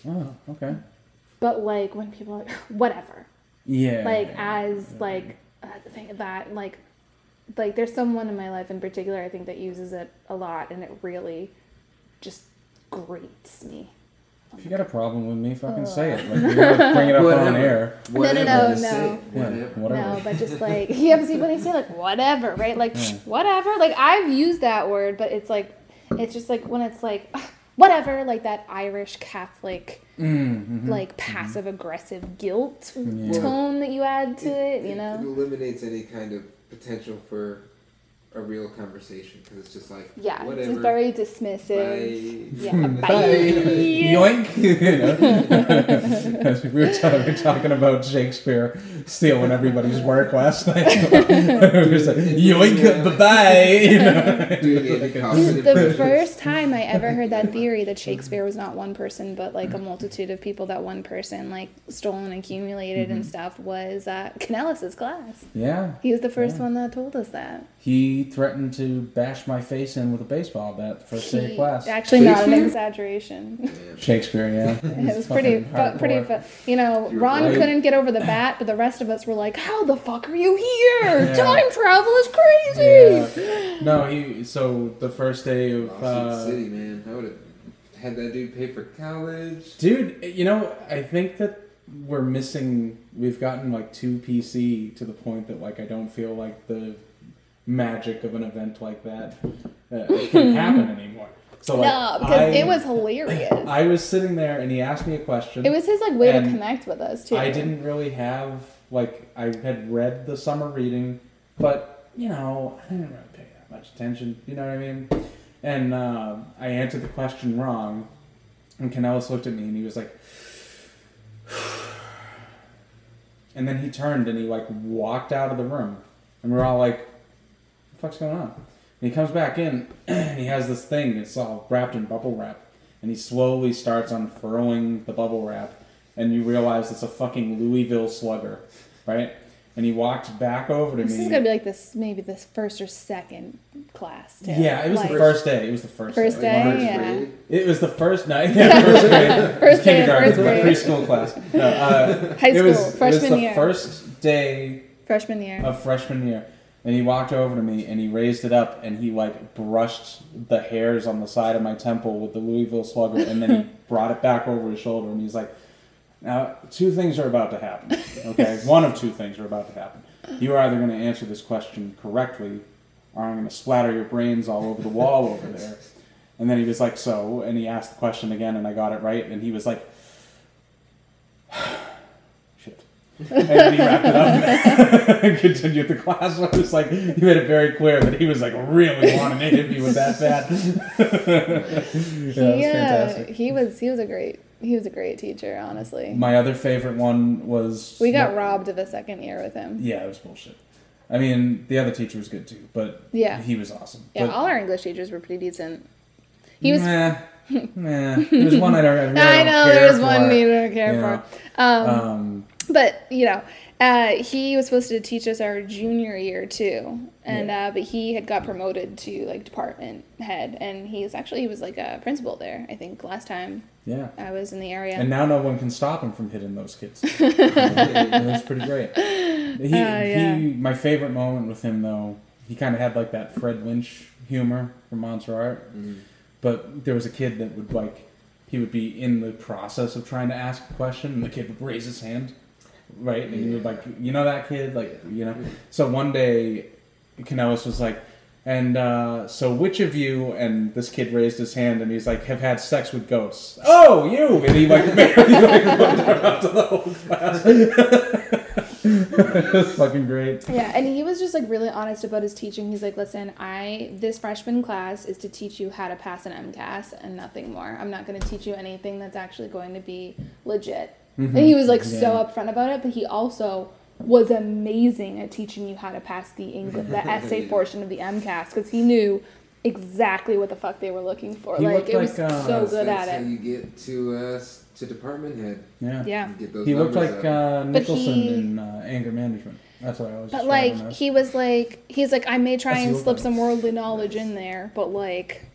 oh, okay, but like when people are like whatever, yeah, like as like uh, think that like like there's someone in my life in particular I think that uses it a lot, and it really just grates me. If you got a problem with me, fucking say it. Like, bring it up on air. Whatever, no, just no. say it. Yeah, Whatever. whatever. No, but just like yeah, but see when they say like whatever, right? Like Yeah. whatever. Like I've used that word, but it's like it's just like when it's like whatever, like that Irish Catholic Mm-hmm. like passive aggressive guilt Yeah. tone that you add to it, you It know? eliminates any kind of potential for a real conversation because it's just like Yeah, it's whatever. just very dismissive. Bye. Yeah, Bye. bye. Yoink! you know? we, were ta- we were talking about Shakespeare stealing everybody's work last night. we were like, yoink, bye bye. You know? Doing Like it a- in the first time I ever heard that theory that Shakespeare was not one person but like a multitude of people that one person like stole and accumulated and stuff was uh, Canellis's class. yeah, He was the first Yeah. one that told us that. He threatened to bash my face in with a baseball bat first day of class. Actually, not an exaggeration. Shakespeare, yeah. It was pretty, Fucking fu- pretty. hardcore. Fu- you know, You're Ron right. couldn't get over the bat, but the rest of us were like, "How the fuck are you here? Yeah. Time travel is crazy." Yeah. No, he. So the first day of. Washington Uh, City, man. I would have had that dude pay for college. Dude, you know, I think that we're missing. We've gotten like too PC to the point that like I don't feel like the magic of an event like that uh, can't happen anymore. So like, no, because I, it was hilarious. I was sitting there and he asked me a question. It was his like way to connect with us too. I didn't really have like I had read the summer reading, but you know I didn't really pay that much attention. You know what I mean? And uh, I answered the question wrong, and Canellis looked at me and he was like, and then he turned and he like walked out of the room, and we're all like, "What the fuck's going on?" And he comes back in and he has this thing that's all wrapped in bubble wrap, and he slowly starts unfurling the bubble wrap and you realize it's a fucking Louisville slugger, right? And he walked back over to This me. This is gonna be like this, maybe this first or second class. Too. yeah, it was Like, the first day. It was the first, First day. day? First yeah. It was the first night. Yeah, first grade. First day kindergarten, first grade. preschool class. No, uh, High it was, school, it was freshman the year. first day Freshman year. of freshman year. And he walked over to me and he raised it up and he like brushed the hairs on the side of my temple with the Louisville slugger and then he brought it back over his shoulder and he's like, Now, two things are about to happen. Okay? One of two things are about to happen. You are either going to answer this question correctly or I'm going to splatter your brains all over the wall over there. And then he was like, So, and he asked the question again and I got it right and he was like. And then he wrapped it up and continued the class. I was like, he made it very clear that he was like really wanting to hit me with that bat. yeah, it was he, uh, fantastic. he was he was a great he was a great teacher. Honestly, My other favorite one was we got robbed of a second year with him. Yeah, it was bullshit. I mean, the other teacher was good too, but Yeah. he was awesome. Yeah, but, all our English teachers were pretty decent. He was. Nah, nah. There's one I don't. I, really I don't know care there was for. one we don't care you for. Um, Um, but you know, uh, he was supposed to teach us our junior year too, and Yeah. uh, but he had got promoted to like department head, and he's actually he was like a principal there. I think last time yeah. I was in the area. And now no one can stop him from hitting those kids. That's pretty great. He, Uh, yeah. he, my favorite moment with him though, he kind of had like that Fred Lynch humor from Monster Art. But there was a kid that would like, he would be in the process of trying to ask a question, and the kid would raise his hand, right? And he would like, you know that kid, like you know. So one day, Canellis was like, and uh, so which of you? And this kid raised his hand, and he's like, have had sex with ghosts? Oh, you! And he like, he like looked around to the whole class. fucking great. Yeah, and he was just like really honest about his teaching. He's like, "Listen, I this freshman class is to teach you how to pass an MCAS and nothing more. I'm not going to teach you anything that's actually going to be legit." And he was like so upfront about it, but he also was amazing at teaching you how to pass the English, the essay portion of the MCAS because he knew exactly what the fuck they were looking for. He like looked it was like, uh, so good that's at how it. you get to uh, to department head. Yeah. Yeah. You get those He looked like uh, Nicholson he- in uh, Anger Management. That's what I always. But describe like him he was like he's like I may try That's and slip vibe. some worldly knowledge in there, but like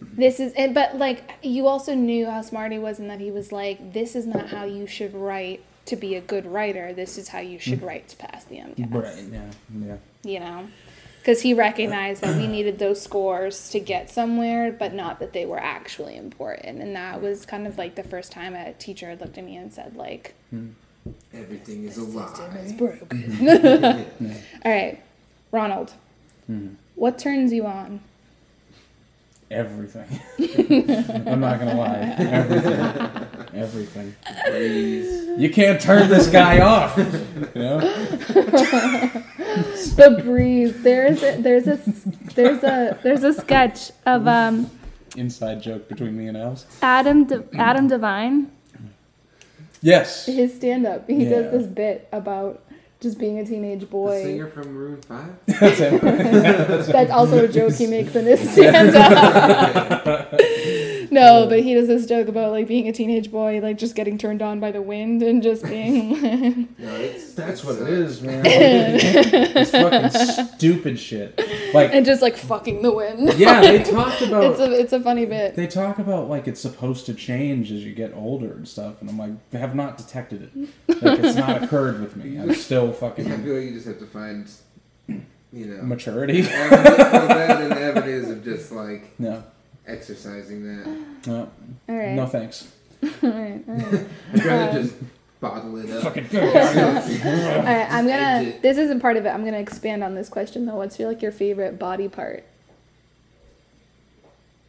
this is and but like you also knew how smart he was and that he was like this is not how you should write to be a good writer. This is how you should write to pass the MCAS. Mm. Right. Yeah. Yeah. You know. Because he recognized that we needed those scores to get somewhere, but not that they were actually important. And that was kind of like the first time a teacher had looked at me and said, like, Everything is a system is lie. broken. All right, Ronald. Mhm. What turns you on? Everything. I'm not gonna lie. Everything. Everything. Please. You can't turn this guy off. You know? The breeze. There's a, there's a there's a there's a sketch of um Inside joke between me and Alice. Adam De- Adam DeVine. Yes. his stand up. He Yeah. does this bit about just being a teenage The boy. singer from Maroon Five. That's. That's also a joke he makes in his stand up. No, but he does this joke about like being a teenage boy, like just getting turned on by the wind and just being No, it's That's what it uh, man. it's fucking stupid shit. Like, and just like fucking the wind. yeah, they talked about. it's a it's a funny bit. They talk about like it's supposed to change as you get older and stuff, and I'm like, I have not detected it. Like it's not occurred with me. I'm still fucking. I feel like you just have to find, you know, maturity. avenue- well, that and avenues of just like No, exercising that. no, All right. no thanks. all right. All right. I'd rather just bottle it up. Fucking All right. I'm gonna. This isn't part of it. I'm gonna expand on this question though. What's your like your favorite body part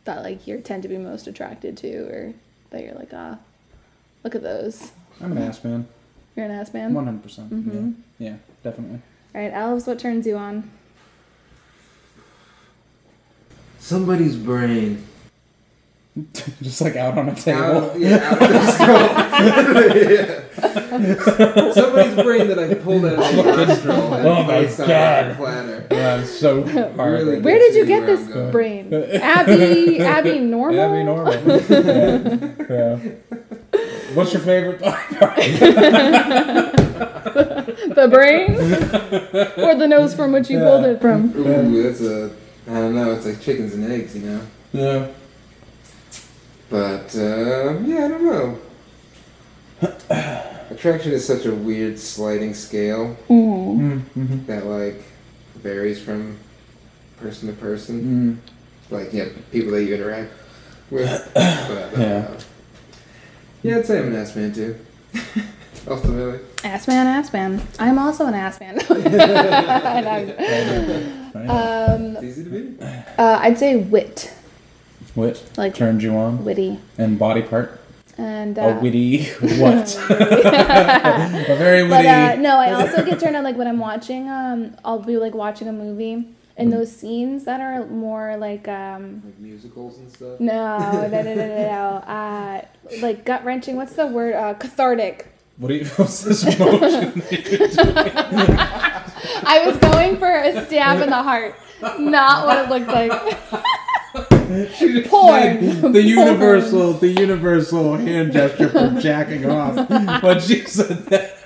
that like you tend to be most attracted to, or that you're like ah, look at those. I'm an ass man. You're an ass man. One hundred percent. Mhm. Yeah, yeah, definitely. All right, Elves. What turns you on? Somebody's brain. Just like out on a table. of, yeah, out of yeah. Somebody's brain that I pulled out of the nostril and Oh my placed on God. a platter. Yeah, so hard. Really Where did you get this I'm going. brain? Abby. Abby Normal. Abby normal. yeah. yeah. What's your favorite part? The brain, or the nose from which you Yeah. pulled it from. Ooh, that's a. I don't know. It's like chickens and eggs, you know. Yeah. But uh, yeah, I don't know. Attraction is such a weird sliding scale Ooh. Mm-hmm. that like varies from person to person. Mm. Like yeah, people that you interact with. But, uh, Yeah. yeah, I'd say I'm an ass man too. Ultimately. Ass man, ass man. I'm also an ass man. And I'm- Right. um, It's easy to be. uh, I'd say wit, What like turned you on? witty, And body part? and uh, a witty what? a very But witty. uh, no, I also get turned on like when I'm watching. Um, I'll be like watching a movie, and those scenes that are more like um, Like musicals and stuff. no, no, no, no, no, no, uh, like gut wrenching. What's the word? Uh, cathartic. what do you? What's this motion? I was going for a stab in the heart, not what it looked like. Porn. the universal, the universal hand gesture for jacking off. When she said that.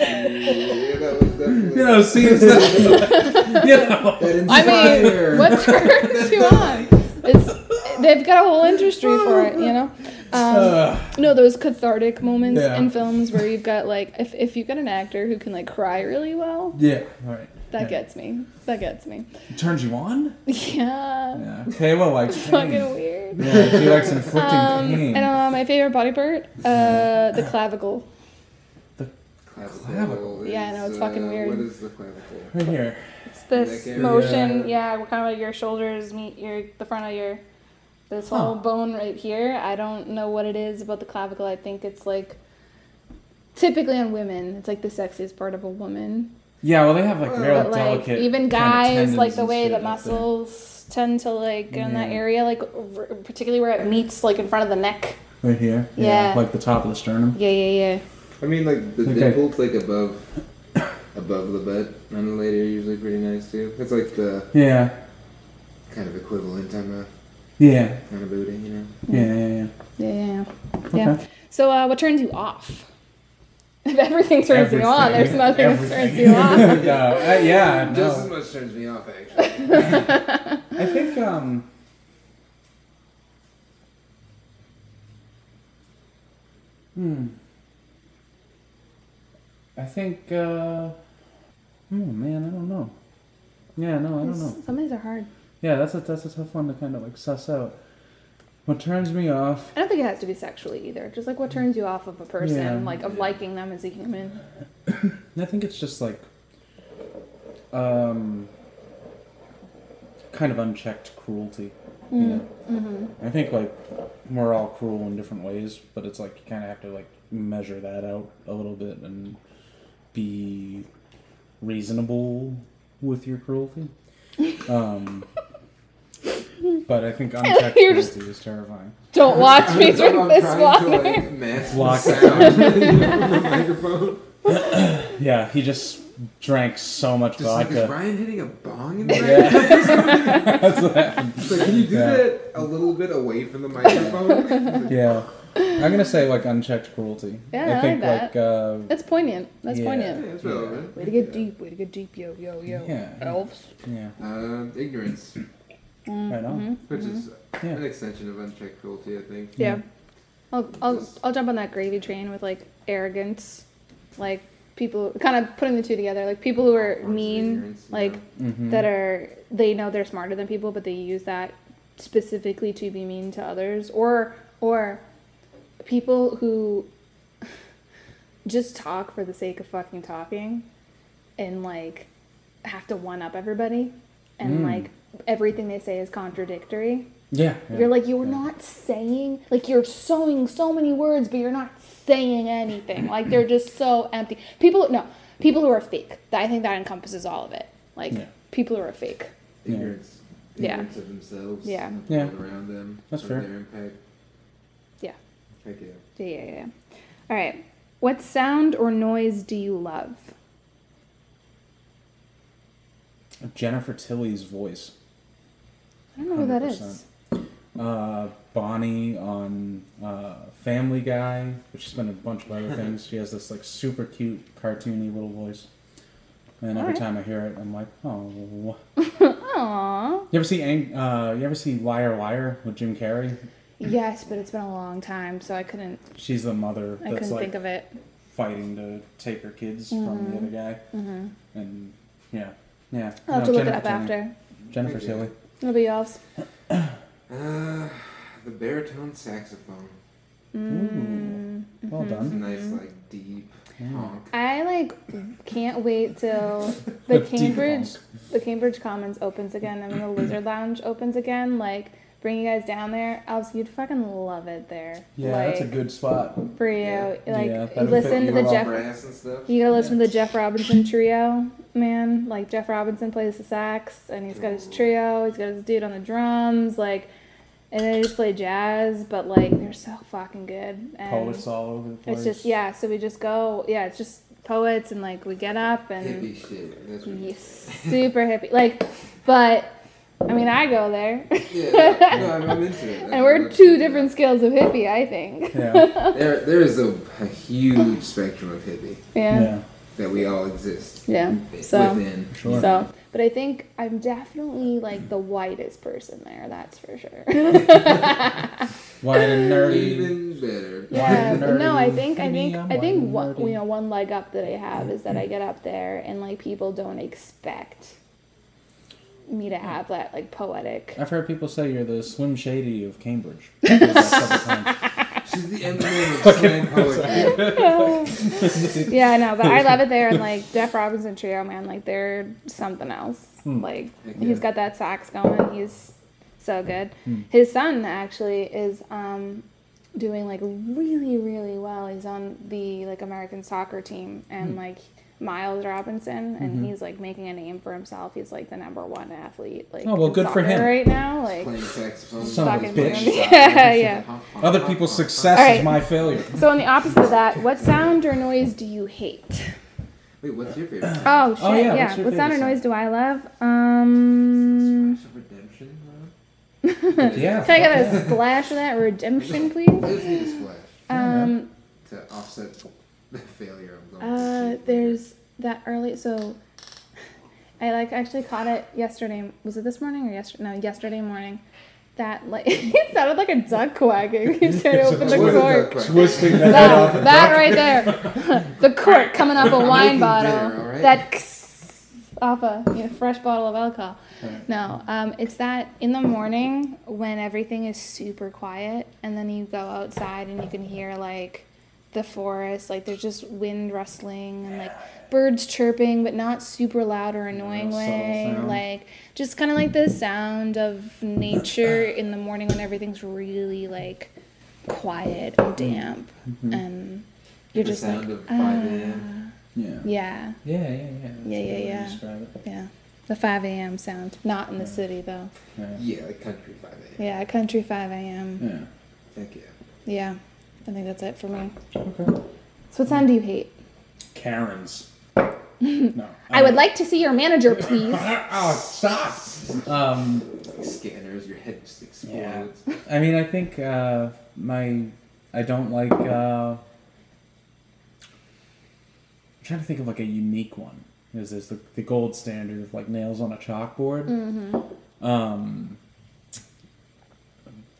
Yeah, that was definitely. You know, scenes that. You know. that I mean, what turns you on? It's they've got a whole industry for it, you know. Um, Uh, no, those cathartic moments Yeah. in films where you've got like if if you've got an actor who can like cry really well, yeah. All right. That Yeah. gets me. That gets me. It turns you on. Yeah. Yeah. Kayla likes Fucking pain. weird. Yeah, she likes inflicting Um, pain. and uh, my favorite body part, uh, the clavicle. The clavicle. Yeah, I know, it's is, fucking uh, weird. What is the clavicle? Right here. It's this Neck motion, yeah, where kind of like your shoulders meet your the front of your this whole Huh. bone right here. I don't know what it is about the clavicle. I think it's like typically on women, it's like the sexiest part of a woman. Yeah, well, they have like real But like delicate. even guys, like the way shit the there. muscles tend to like go in that area, like r- particularly where it meets, like in front of the neck. Right here. Yeah. Like the top of the sternum. Yeah, yeah, yeah. I mean, like the Okay. dimples, like above, above the butt on the lady are usually pretty nice too. It's like the Yeah. kind of equivalent on Yeah. a on a booty, you know. Yeah. Yeah. Yeah. Yeah, yeah, yeah. Okay. So, uh, what turns you off? If everything turns you on, there's nothing that turns you off. no, uh, yeah, Just as no. much turns me off, actually. I think um. Hmm. I think. uh... Oh man, I don't know. Yeah, no, I don't know. Some days are hard. Yeah, that's a that's a tough one to kind of like suss out. What turns me off? I don't think it has to be sexually either. Just like what turns you off of a person, Yeah. like of liking them as a human. I think it's just like um kind of unchecked cruelty. You know? Mm-hmm. I think like we're all cruel in different ways, but it's like you kind of have to like measure that out a little bit and be reasonable with your cruelty. Um, but I think unchecked You're just- cruelty is terrifying. Don't watch me I'm drink this water. to like mask Block the sound from the microphone. Yeah, he just drank so much Just like, is vodka. Brian hitting a bong in the Yeah. That's what happened. It's like, can you do Yeah. that a little bit away from the microphone? Yeah. I'm gonna say like unchecked cruelty. Yeah, I I like think that. like uh That's poignant. That's Yeah. yeah, poignant. it's relevant. Way to get deep. Way to get deep. Yo, yo, yo. Yeah. Elves. yeah. Um, ignorance, Right on. which is Yeah. an extension of unchecked cruelty, I think. Yeah. I'll, I'll, I'll jump on that gravy train with like arrogance. Like people kind of putting the two together. Like people who are Forms of mean, ignorance, like yeah. Mhm. that are, they know they're smarter than people, but they use that specifically to be mean to others. Or, or people who just talk for the sake of fucking talking and like have to one up everybody and Mm. like everything they say is contradictory. Yeah. yeah. You're like, you're not saying, like, you're sewing so many words, but you're not saying anything. Like, they're just so empty. People, no, people who are fake. I think that encompasses all of it. Like, Yeah. people who are fake. Ignorance, Yeah. ignorance of themselves, Yeah. and Yeah. around them, That's fair. their impact. Yeah. Heck yeah. Yeah, yeah, yeah. All right. What sound or noise do you love? Jennifer Tilly's voice. I don't know who that is. Uh, Bonnie on uh, Family Guy, which has been a bunch of other things. She has this like super cute, cartoony little voice. And every Alright. time I hear it, I'm like, oh. Aww. You ever see Ang- uh, You ever see Liar Liar with Jim Carrey? Yes, but it's been a long time, so I couldn't. She's the mother I that's couldn't like think of it. fighting to take her kids from the other guy. mm-hmm. And yeah, yeah. I'll have No, to look it up after. Jennifer Yeah. Tilly. It'll be yours. Uh, the baritone saxophone. Mm. Well It's a done. nice, like, deep honk. I like can't wait till the Cambridge the Cambridge Commons opens again and then the Lizard Lounge opens again. Like bring you guys down there. Alex, you'd fucking love it there. Yeah, like, that's a good spot. for you. Yeah. Like Yeah, you listen to the Jeff. brass and stuff. You gotta listen to the Jeff Robinson trio, man. Like Jeff Robinson plays the sax, and he's got his trio. He's got his dude on the drums, like, and they just play jazz. But like, they're so fucking good. And Poets all over the place. It's just yeah. So we just go. Yeah, it's just poets, and like we get up and Hippie shit. That's what yes, super hippie. Like, but I mean, I go there, Yeah, no, I'm, I'm into it. and we're two different scales of hippie. I think. Yeah, There, there is a, a huge spectrum of hippie Yeah. yeah. that we all exist Yeah. So. within. Sure. So, but I think I'm definitely like the whitest person there. That's for sure. White and nerdy. Even better. yeah, White but no, I think I think I'm I think one you know one leg up that I have is that I get up there and like people don't expect me to have that like poetic. I've heard people say you're the Slim Shady of Cambridge. I've heard that several times. She's the Eminem of slam poetry. yeah, no, but I love it there and like Jeff Robinson trio, man, like they're something else. Hmm. Like Heck he's yeah. got that sax going. He's so good. Hmm. His son actually is um doing like really really well. He's on the like American soccer team and Hmm. like Miles Robinson and Mm-hmm. he's like making a name for himself. He's like the number one athlete like Oh, well, good for him. right now. Like Playing saxophone. Son of bitch. Yeah, yeah. Other people's success All right. is my failure. so on the opposite of that, what sound or noise do you hate? Wait, what's your favorite? Oh shit! Oh, yeah, yeah. What sound or favorite noise do I love? Um, redemption. Yeah. can I get a splash of that redemption, please? I just need a splash Um, to offset the failure I'm going uh, through. there's that early. So, I like actually caught it yesterday. Was it this morning or yesterday? No, yesterday morning. That like it sounded like a duck quacking. He's trying to open the It was a cork. Twisting that head off That, a that duck. right there, the cork coming off a wine bottle. dinner, all right? That off a you know, fresh bottle of alcohol. Right. No, um, it's that in the morning when everything is super quiet, and then you go outside and you can hear like the forest, like there's just wind rustling and like birds chirping, but not super loud or annoying subtle way. sound. Like just kind of like the sound of nature in the morning when everything's really like quiet and damp, and you're The just sound like of 5 Yeah. ah, yeah, Yeah, yeah, yeah. That's Yeah, yeah, yeah. yeah. The 5 a.m. sound. Not in the city, though. Yeah. Yeah, like country five a.m. Yeah, country 5 a.m. Yeah. Heck yeah. Yeah. I think that's it for me. Okay. So, what sound do you hate? Karens. no. I would like to see your manager, please. oh, stop. Um. Scanners, your head just explodes. Yeah. I mean, I think uh, my I don't like. Uh, I'm trying to think of like a unique one. Is there's the, the gold standard of like nails on a chalkboard. Mm-hmm. Um.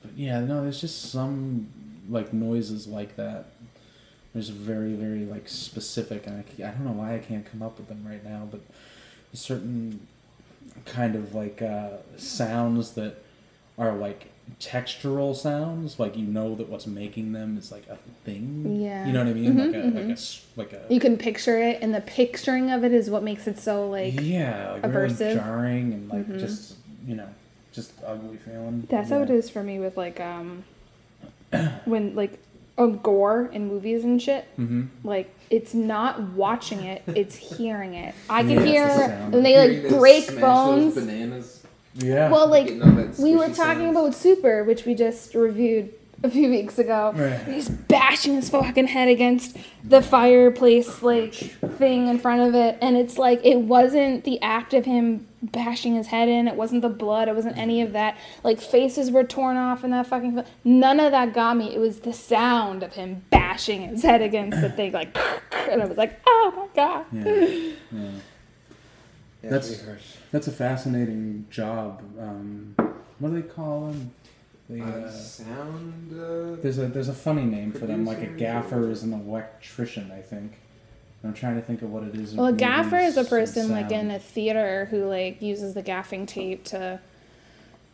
But yeah, no, there's just some like noises like that. There's very very like specific, and I, I don't know why I can't come up with them right now, but certain kind of like uh, sounds that are like textural sounds like you know that what's making them is like a thing Yeah. you know what i mean Mhm, like a like mhm. a s- like a You can picture it, and the picturing of it is what makes it so, like. yeah like really jarring and like Mhm. just you know just ugly feeling That's yeah. how it is for me with, like, um. when, like, a gore in movies and shit. mm-hmm. Like, it's not watching it, it's hearing it. I can Yeah, hear the sound. when they, like, break smash bones. Those bananas. yeah Well, like, Getting all that we were talking sounds. about Super, which we just reviewed a few weeks ago. Right. He's bashing his fucking head against the fireplace like thing in front of it, and it's like it wasn't the act of him bashing his head in. It wasn't the blood. It wasn't any of that. Like faces were torn off in that fucking. None of that got me. It was the sound of him bashing his head against the thing, like, and I was like, oh my god. yeah, yeah. Yeah, That's- that's a fascinating job um, what do they call them the, Uh, sound. Uh, There's a there's a funny name for them, like a gaffer is an electrician, I think. I'm trying to think of what it is. Well, a gaffer is a person like in a theater who like uses the gaffing tape to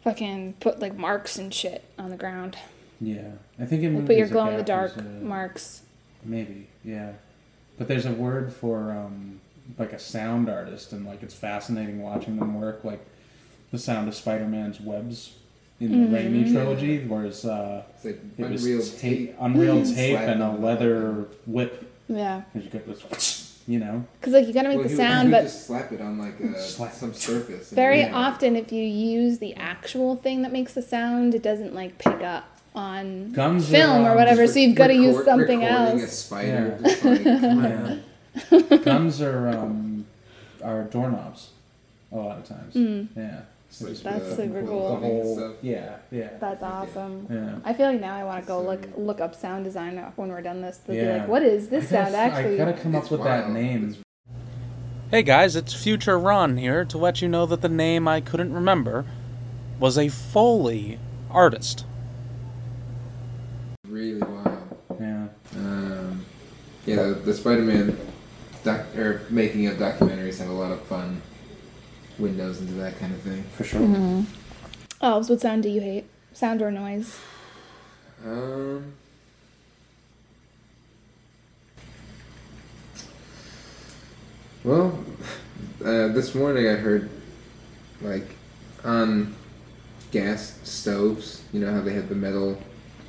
fucking put like marks and shit on the ground. Yeah, I think in Like put your movies, a glow in the dark marks. Maybe, yeah. But there's a word for um, like a sound artist, and like it's fascinating watching them work. Like the sound of Spider-Man's webs in the Raimi trilogy, whereas uh, it's like it was Unreal tape, tape. Unreal tape, and a leather whip. Yeah, Because you get this, you know. because like you gotta make Well, the he sound, he would but just slap it on like a, Slap. some surface. very yeah. often if you use the actual thing that makes the sound, it doesn't like pick up on Guns film are, or um, whatever. So you've got to use something else. A spider, Yeah. just like, come on. Guns are um, are doorknobs a lot of times. Mm. Yeah. It's like That's the- super the cool. The whole yeah yeah That's awesome. yeah. I feel like now I want to go So- look look up sound design when we're done this. To be Yeah. like, what is this I gotta, sound actually? I gotta come up It's with that name. Hey guys, it's Future Ron here to let you know that the name I couldn't remember was a Foley artist. really wild. Yeah. Um, yeah, the, the Spider-Man doc or making of documentaries have a lot of fun windows into that kind of thing. For sure. Mm-hmm. Oh, what sound do you hate? Sound or noise? Um, well, uh, this morning I heard like on gas stoves. You know how they have the metal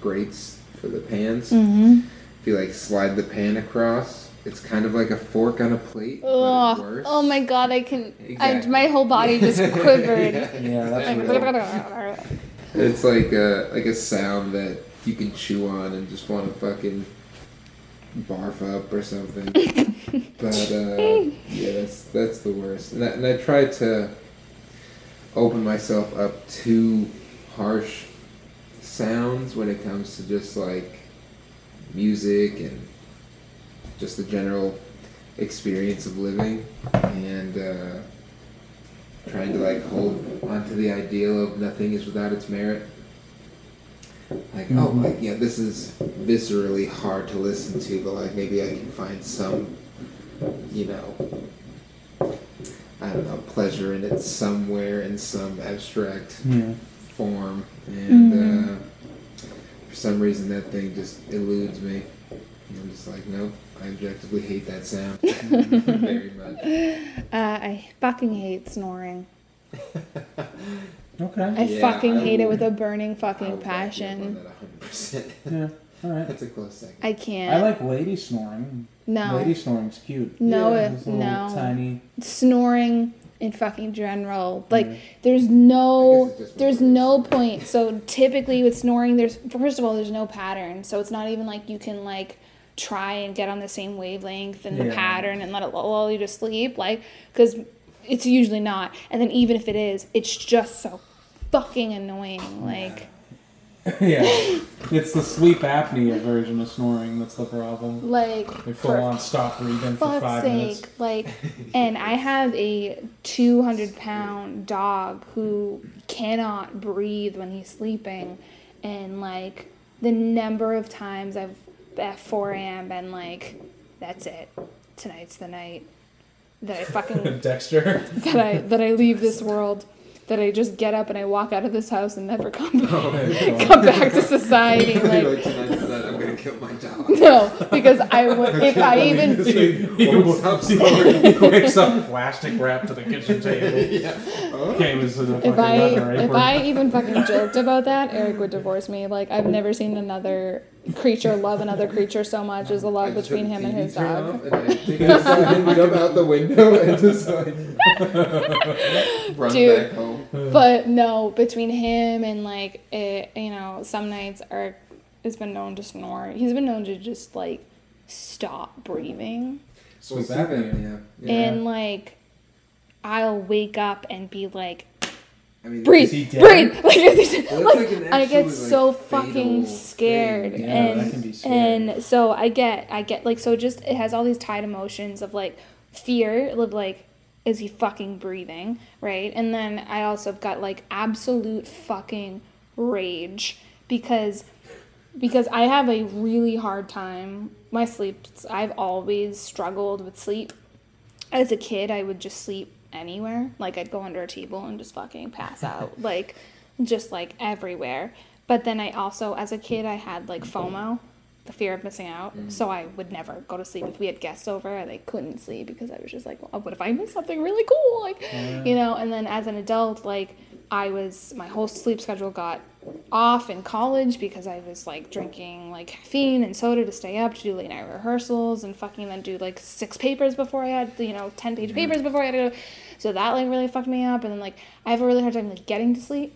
grates for the pans. Mm-hmm. If you like slide the pan across, it's kind of like a fork on a plate. Oh, oh my god! I can. I, my whole body just quivered. Yeah, that's Like. It's like a like a sound that you can chew on and just want to fucking barf up or something. but uh, yeah, that's that's the worst. And I, and I try to open myself up to harsh sounds when it comes to just like music and just the general experience of living and. Uh, trying to like hold onto the ideal of nothing is without its merit. Like, oh, Mhm. like yeah, this is viscerally hard to listen to, but like maybe I can find some, you know, I don't know, pleasure in it somewhere in some abstract Yeah. form, and Mhm. uh, for some reason that thing just eludes me. And I'm just like, nope, I objectively hate that sound very much. Uh, I fucking hate snoring. Okay. I Yeah, fucking I hate it with a burning fucking will back you up on passion. that 100%. Yeah. All right. That's a close second. I can't. I like lady snoring. no Lady snoring's cute. No, Yeah, it, no. tiny. snoring in fucking general. Like there's no I guess it's just there's what no point. So typically with snoring there's first of all there's no pattern. So it's not even like you can like try and get on the same wavelength and the Yeah. pattern and let it lull you to sleep like cuz it's usually not. And then even if it is, it's just so fucking annoying. Like yeah, it's the sleep apnea version of snoring that's the problem. like They full for on stop breathing for five sake, minutes. like, and I have a 200 pound dog who cannot breathe when he's sleeping, and like the number of times I've at 4 a.m. been like, that's it, tonight's the night that I fucking Dexter. that I that I leave this world. That I just get up and I walk out of this house and never come oh, back, come back to society. like Like tonight's the night I'm gonna kill my dog. no, because I would if I even he, Won't stop he wakes up plastic wrapped to the kitchen table. yeah. Oh. Came into the fucking if I leather if apron. I even fucking joked about that, Eric would divorce me. Like I've never seen another creature love another creature so much as the I love just between him and his turn dog. off, and I think I saw him jump out the window and just like run Dude. back home. But no, between him and like it, you know, some nights Eric has been known to snore. He's been known to just like stop breathing. Sleep Sleep apnea. apnea. Yeah. And like I'll wake up and be like, I mean, breathe, he dead? breathe. Like, is he- Well, like, like an I get so like, fucking scared. Yeah, and that can be scary. and so I get, I get like so just it has all these tied emotions of like fear, of like is he fucking breathing, right? And then I also have got like absolute fucking rage because because I have a really hard time. My sleep, I've always struggled with sleep. As a kid, I would just sleep anywhere. Like I'd go under a table and just fucking pass out, like just like everywhere. But then I also, as a kid, I had like FOMO, the fear of missing out. Mm. So I would never go to sleep if we had guests over and I couldn't sleep because I was just like, well, what if I miss something really cool? Like, you know. And then as an adult, like I was, my whole sleep schedule got off in college because I was like drinking like caffeine and soda to stay up to do late night rehearsals and fucking then do like six papers before I had you know ten page mm-hmm. papers before I had to go. So that like really fucked me up and then like I have a really hard time like getting to sleep.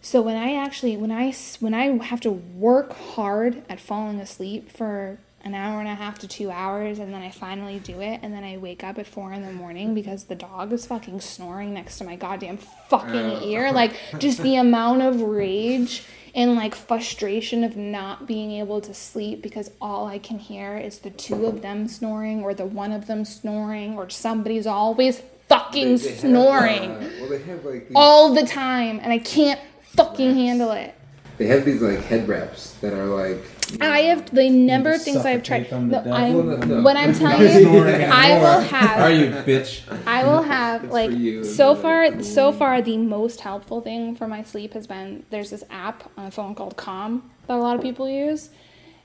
So when I actually when I when I have to work hard at falling asleep for an hour and a half to two hours and then I finally do it and then I wake up at four in the morning because the dog is fucking snoring next to my goddamn fucking ear. Like just the amount of rage and like frustration of not being able to sleep because all I can hear is the two of them snoring or the one of them snoring or somebody's always fucking They- they have, snoring uh, well, they have like all the time and I can't fucking Rats. handle it. They have these like head wraps that are like. you I have the number You of things I've tried. suffocate them No. I'm- Well, no, no. When I'm telling you, I will have. Are you bitch? I will have It's like you, so far it? so far the most helpful thing for my sleep has been there's this app on the phone called Calm that a lot of people use.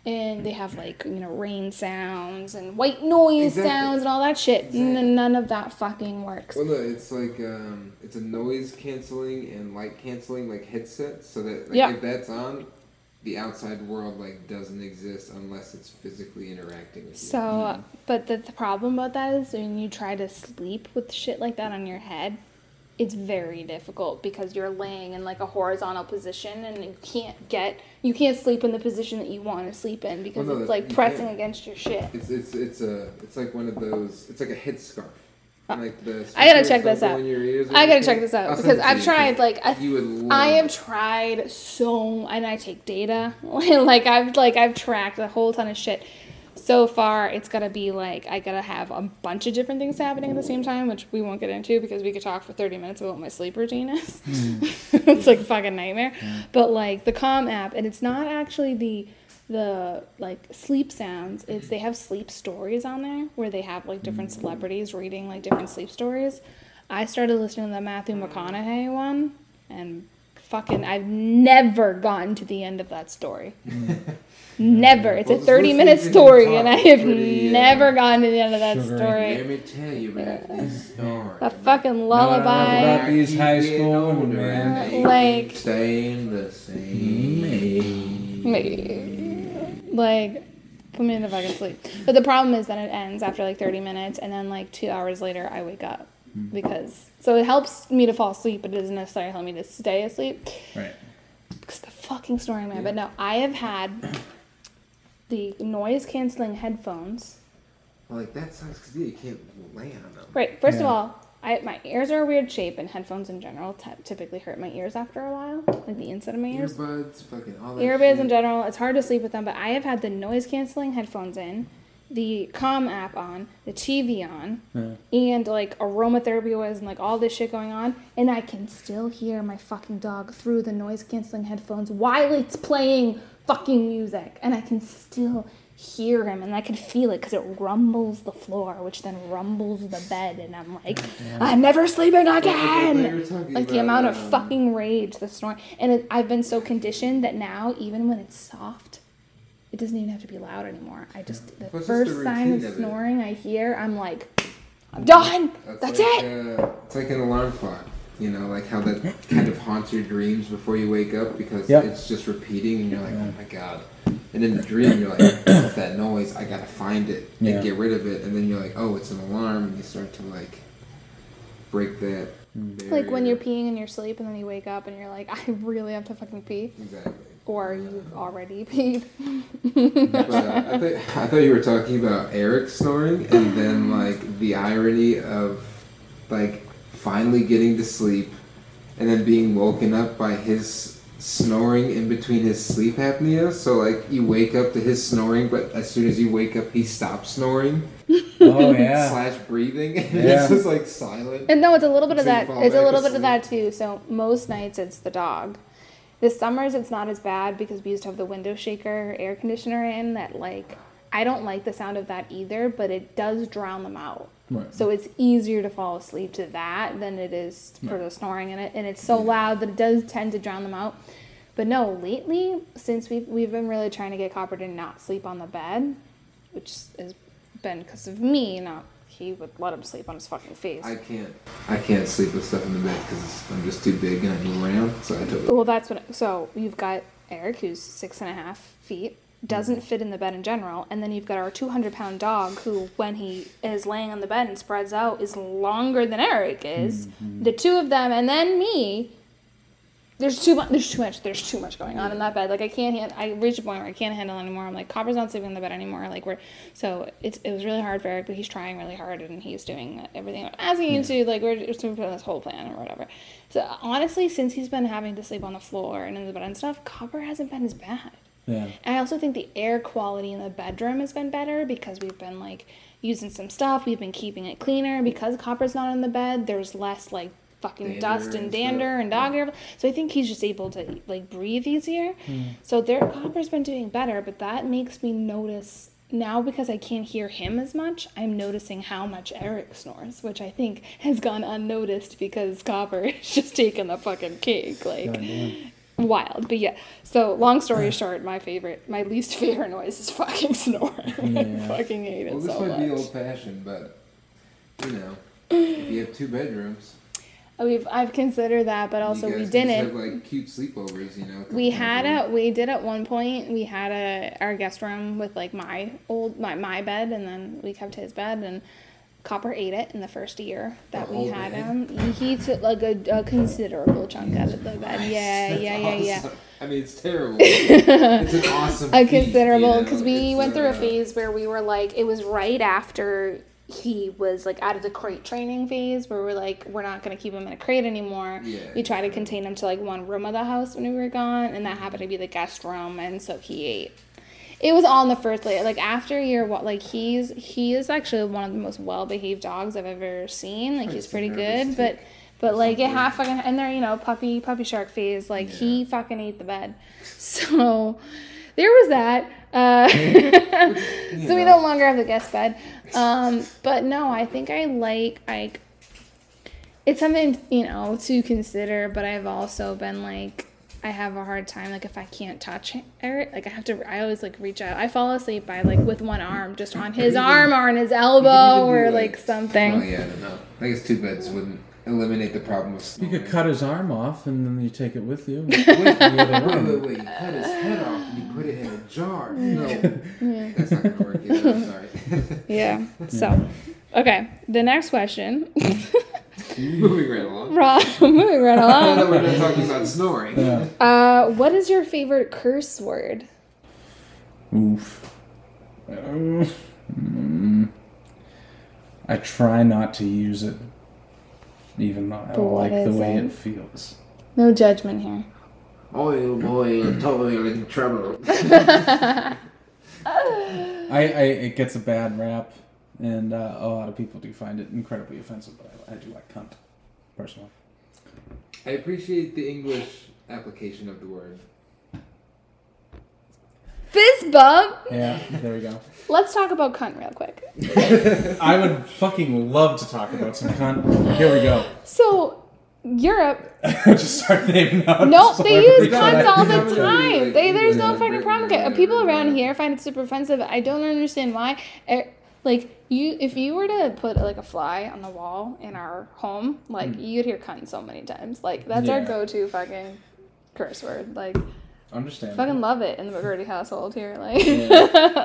And they have like, you know, rain sounds and white noise Exactly. sounds and all that shit. Exactly. N- none of that fucking works. Well, no, it's like um, it's a noise canceling and light canceling like headset, so that like, Yeah. if that's on, the outside world like doesn't exist unless it's physically interacting with you. So, but the, the problem about that is when you try to sleep with shit like that on your head, it's very difficult because you're laying in like a horizontal position and you can't get you can't sleep in the position that you want to sleep in because Well, no, it's like pressing against your shit. It's it's it's a it's like one of those. It's like a headscarf. Like the I gotta check this out. in your ears or I gotta anything. check this out I'll because I've tried like I, you would love I have tried so and I take data like I've like I've tracked a whole ton of shit. So far, it's gotta be like I gotta have a bunch of different things happening at the same time, which we won't get into because we could talk for thirty minutes about what my sleep routine is. Hmm. it's like a fucking nightmare. But like the Calm app, and it's not actually the the like sleep sounds. It's they have sleep stories on there where they have like different hmm. celebrities reading like different sleep stories. I started listening to the Matthew hmm. McConaughey one, and fucking I've never gotten to the end of that story. Never. It's Well, a 30 minute story, and I have pretty, uh, never gotten to the end of that Sugary. story. Let me tell you about this story. A fucking what I love lullaby. about these high school older women, man. Like- keep staying the same age. Like, put me in the fucking sleep. But the problem is that it ends after like 30 minutes, and then like two hours later, I wake up. because so it helps me to fall asleep, but it doesn't necessarily help me to stay asleep Right. because the fucking snoring man. But no, I have had the noise canceling headphones. Well, Like that sucks because you can't lay on them. Right. First of all, I, my ears are a weird shape, and headphones in general t- typically hurt my ears after a while, like the inside of my ears. Earbuds, fucking all that. Earbuds in general, it's hard to sleep with them, but I have had the noise canceling headphones in, the calm app on, the TV on, Yeah. and like aromatherapy was and like all this shit going on, and I can still hear my fucking dog through the noise canceling headphones while it's playing fucking music, and I can still hear him and I can feel it because it rumbles the floor, which then rumbles the bed, and I'm like, I'm never sleeping again. Like the amount of fucking rage, the snore, and it, I've been so conditioned that now even when it's soft, it doesn't even have to be loud anymore. I just the just first the sign of of snoring I hear, I'm like, I'm done. That's, like, it. Uh, it's like an alarm clock. You know, like how that kind of haunts your dreams before you wake up because Yep. it's just repeating, and you're like, oh my god. And in the dream, you're like, what's that noise? I gotta find it and Yeah. get rid of it. And then you're like, oh, it's an alarm, and you start to like break that. Like when you're peeing in your sleep and then you wake up and you're like, I really have to fucking pee, exactly. or you've already peed. But uh, I, th- I thought you were talking about Eric snoring, and then like the irony of like finally getting to sleep, and then being woken up by his snoring in between his sleep apnea. So like you wake up to his snoring, but as soon as you wake up, he stops snoring Oh yeah. slash breathing, and Yeah. it's just like silent. And no, it's a little bit of that. It's a little bit of that too. So most nights it's the dog. This summers it's not as bad because we used to have the window shaker air conditioner in that like I don't like the sound of that either, but it does drown them out. Right. So it's easier to fall asleep to that than it is for the snoring in it, and it's so loud that it does tend to drown them out. But no, lately since we've we've been really trying to get Copper to not sleep on the bed, which has been because of me, not he would let him sleep on his fucking face. I can't. I can't sleep with stuff in the bed because I'm just too big and I move around. So I totally. Well, that's what. So you've got Eric, who's six and a half feet, doesn't fit in the bed in general, and then you've got our 200 pound dog, who, when he is laying on the bed and spreads out, is longer than Eric is. Mm-hmm. The two of them, and then me. There's too much. There's too much. There's too much going on in that bed. Like I can't. hand- I reached a point where I can't handle anymore. I'm like, Copper's not sleeping in the bed anymore. Like we're. So it's it was really hard for Eric, but he's trying really hard and he's doing everything I'm asking him to. Like we're just putting this whole plan or whatever. So honestly, since he's been having to sleep on the floor and in the bed and stuff, Copper hasn't been as bad. Yeah. And I also think the air quality in the bedroom has been better because we've been like using some stuff. We've been keeping it cleaner because Copper's not in the bed. There's less like fucking Dander dust and and dander stuff. and dog hair. So I think he's just able to like breathe easier. Hmm. So their Copper's been doing better, but that makes me notice now because I can't hear him as much. I'm noticing how much Eric snores, which I think has gone unnoticed because Copper is just taking the fucking cake. Like Goddamn. Wild. But yeah. So long story short, my favorite, my least favorite noise is fucking snoring. I Yeah. fucking hate it Well, this so might much. be old fashioned, but you know, if you have two bedrooms, uh, We've I've considered that, but also we guys can just didn't. have like cute sleepovers. You know, we had a a we did at one point we had a our guest room with like my old my my bed and then we kept his bed and Copper ate it in the first year that we had him. He took like a, a considerable chunk out of the bed. Yeah, That's yeah, yeah, yeah. awesome. I mean, it's terrible. it's an awesome. a feat, considerable you know? because we It's, went through a uh, phase where we were like it was right after he was like out of the crate training phase where we're like we're not going to keep him in a crate anymore Yeah. we try to contain him to like one room of the house when we were gone and that happened to be the guest room and so he ate it was in the first layer like after year what like he's he is actually one of the most well-behaved dogs i've ever seen. Like he's pretty good but but like it half fucking and they're you know puppy puppy shark phase. Like he fucking ate the bed. So there was that. Uh, so we no longer have the guest bed. Um, but no i think i like like it's something you know to consider but i've also been like i have a hard time like if i can't touch eric like i have to i always like reach out i fall asleep by like with one arm just on his even- arm or on his elbow or like something Oh yeah, I don't know. I guess two beds wouldn't eliminate the problem of You could cut his arm off and then you take it with you. Wait, wait, wait, wait! You cut his head off and you put it in a jar. No, that's not gonna work. Either. I'm sorry. Yeah. So, okay. The next question. Moving right along. Right, moving right Now that along. we're not talking about snoring. Yeah. Uh, what is your favorite curse word? Oof. Mm. I try not to use it, even though I But don't like the way it? it feels. No judgment here. Oh boy, you're totally in trouble. I, I it gets a bad rap, and uh, a lot of people do find it incredibly offensive. But I, I do like cunt, personally. I appreciate the English application of the word. Fist bump. Yeah, there we go. Let's talk about cunt real quick. I would fucking love to talk about some cunt. Here we go. So, Europe, Just start naming out. no, they use that cunts all the but I mean, time. like, They, there's no fucking problem with it. whatever, People around here find it super offensive. I don't understand why. Eh, Like you, if you were to put like a fly on the wall in our home, like you'd hear cunt so many times. Like that's our go-to fucking curse word. Like Understand. fucking love it in the McGurdy household here. Like, Yeah.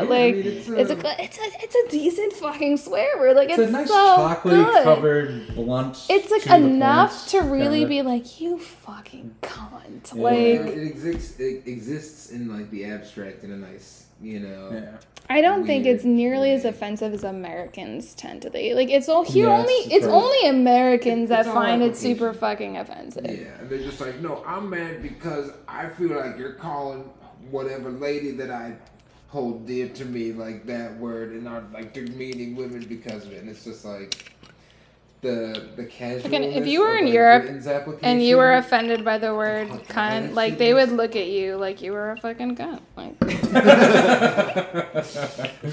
like I mean, it's, it's a uh, good- it's a it's a decent fucking swear word. Like It's, it's, a nice so chocolate good. covered blunt. It's like to enough to really kinda- be like you fucking cunt. Yeah. Like it exists. It exists in like the abstract in a nice, you know. Yeah. I don't think it's weird nearly as offensive as Americans tend to be. Like it's all here Yes, only it's it's only Americans that It's find it super fucking offensive. Yeah, and they're just like, no, I'm mad because I feel like you're calling whatever lady that I hold dear to me like that word and are like demeaning women because of it. And it's just like the the casual. if you were in Europe And you were offended by the word Oh, cunt, that like they would look at you like you were a fucking cunt. Like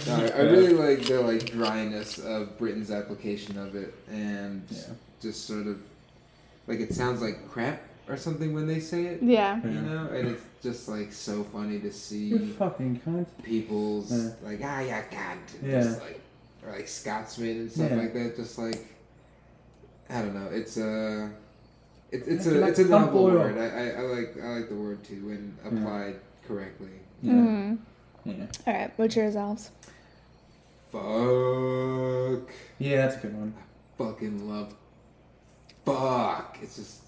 I, I really like the like dryness of Britain's application of it, and Yeah. just sort of like it sounds like crap or something when they say it. yeah. You know, and it's just like so funny to see. You fucking cunt. people's Yeah. like ah yeah cunt. Yeah. just like or like Scotsman and stuff Yeah. like that. Just like I don't know, it's a it's it's It's a like it's a novel oil. word. I, I, I like I like the word too when applied correctly. Yeah. Mm. Yeah. All right, what's yours, Alves? Fuck, Yeah, that's a good one. fucking love. Fuck, it's just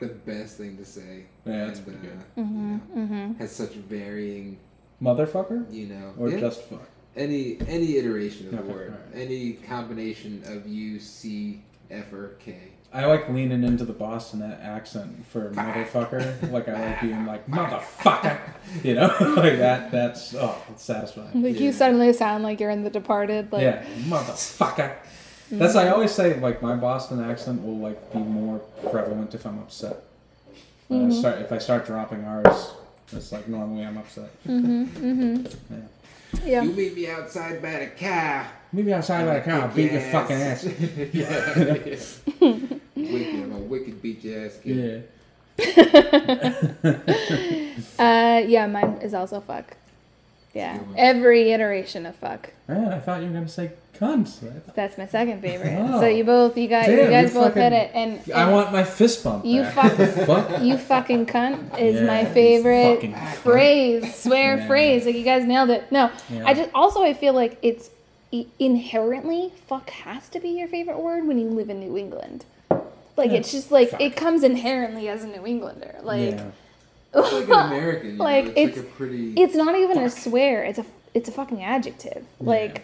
the best thing to say. Yeah, that's And, pretty good. uh, Mm-hmm. you know, Mm-hmm. has such varying, Motherfucker? you know, Or yeah. just fuck? Any any iteration of the word, alright. any combination of U, C, F, or K. I like leaning into the Boston accent for motherfucker. like I like being like motherfucker. You know, like that. That's oh, it's satisfying. Like Yeah. you suddenly sound like you're in The Departed. Like yeah, motherfucker. That's I always say like my Boston accent will like be more prevalent if I'm upset. When I Mhm. start if I start dropping R's, it's like normally I'm upset. Mm-hmm. Mm-hmm. Yeah. Yeah. You meet me outside by the car. Maybe outside by the car, I'll beat your Yes. fucking ass. yeah, yeah. wicked, I'm a wicked beat your ass kid. Yeah. Uh, yeah, mine is also fuck. Yeah, every iteration of fuck. Man, I thought you were gonna say cunt. That's my second favorite. Oh. So you both, you guys, you guys you both hit it, and, I want my fist bump. You fuck- fuck. you fucking cunt is Yeah, my favorite phrase, swear Yeah. phrase. Like you guys nailed it. No, Yeah. I just also I feel like it's i- inherently fuck has to be your favorite word when you live in New England. Like Yeah. it's just like Fuck. it comes inherently as a New Englander. Like yeah. It's like an American, you Like, know, it's, it's- like a pretty. it's not even a swear. It's a it's a fucking adjective. Like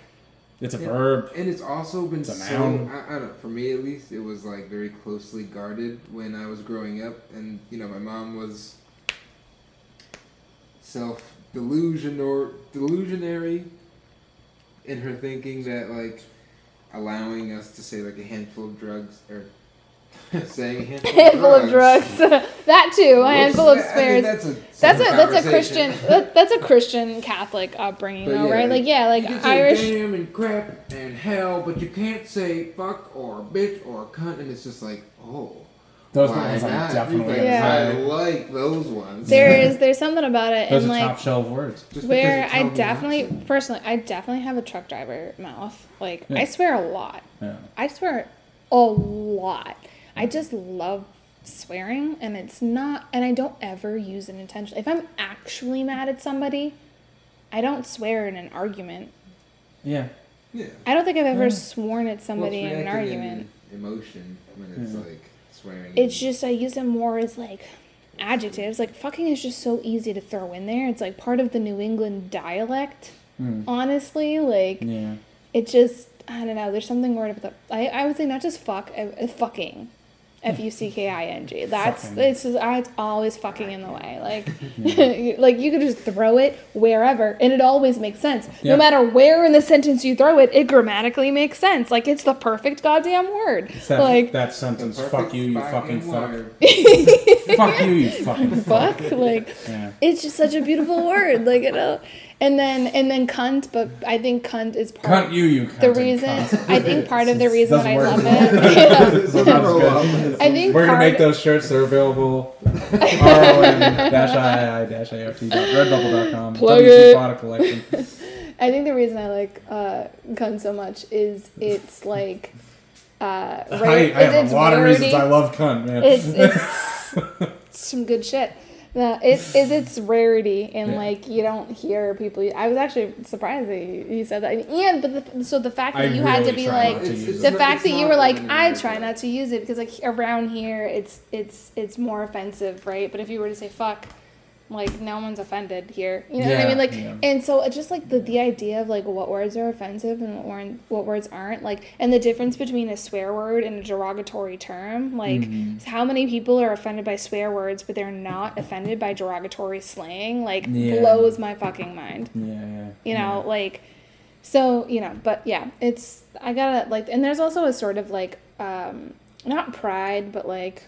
It's a Yeah. verb. and it's also been It's so. I, I don't know. For me, at least, it was like very closely guarded when I was growing up, and you know, my mom was self delusion or delusionary in her thinking that like allowing us to say like a handful of drugs or saying a handful, handful of drugs. that too. A handful of Whoops, I spares. mean, that's a That's a that's a. Christian that, that's a Christian Catholic upbringing But though, yeah, right? Like yeah, like you can say Irish. damn and crap and hell, but you can't say fuck or bitch or cunt, and it's just like, oh, Those why ones I'm definitely Like, Yeah. I like those ones. There is there's something about it, Those and like top shelf words. Just where I definitely not to. personally I definitely have a truck driver mouth. Like Yeah. I swear a lot. Yeah. I swear a lot. I just love swearing and it's not and I don't ever use it intentionally. If I'm actually mad at somebody, I don't swear in an argument. Yeah. Yeah. I don't think I've ever Yeah. sworn at somebody Well, in an reacting argument. emotion when it's like swearing. It's just I use them more as like adjectives. Like fucking is just so easy to throw in there. It's like part of the New England dialect. Honestly, like Yeah. it just I don't know. There's something weird about that. I I would say not just fuck, uh, fucking. F U C K I N G. That's Fucking. it's just, uh, it's always fucking in the way. Like, like you could just throw it wherever, and it always makes sense. Yeah. No matter where in the sentence you throw it, it grammatically makes sense. Like it's the perfect goddamn word. That, like that sentence. Fuck you, you fucking fuck. fuck you, you fucking fuck. fuck. Like Yeah. it's just such a beautiful word. Like you know, and then and then cunt. But I think cunt is part. Cunt you, you cunt. the reason cunt. I think part of the reason that I Doesn't love it. Yeah. So. I think We're gonna make those shirts. They're available. rom-iii-iot.redbubble.com. Plug WC it. product collection. I think the reason I like uh, cunt so much is it's like. Uh, I, I have a lot of reasons I love cunt, man. It's it's some good shit. No, it is its rarity and Yeah. like you don't hear people. I was actually surprised that you, you said that. Yeah, but the, so the fact that I you had to be like to It's- it's it. the not- fact that you were like I try not to use it because like around here it's it's it's more offensive, right? But if you were to say fuck, like no one's offended here. You know what I mean? Like yeah. and so it's just like the the idea of like what words are offensive and what weren't, what words aren't like and the difference between a swear word and a derogatory term like Mm-hmm. how many people are offended by swear words but they're not offended by derogatory slang like Yeah. blows my fucking mind yeah, yeah. you know like so you know but yeah it's i gotta like and there's also a sort of like um not pride but like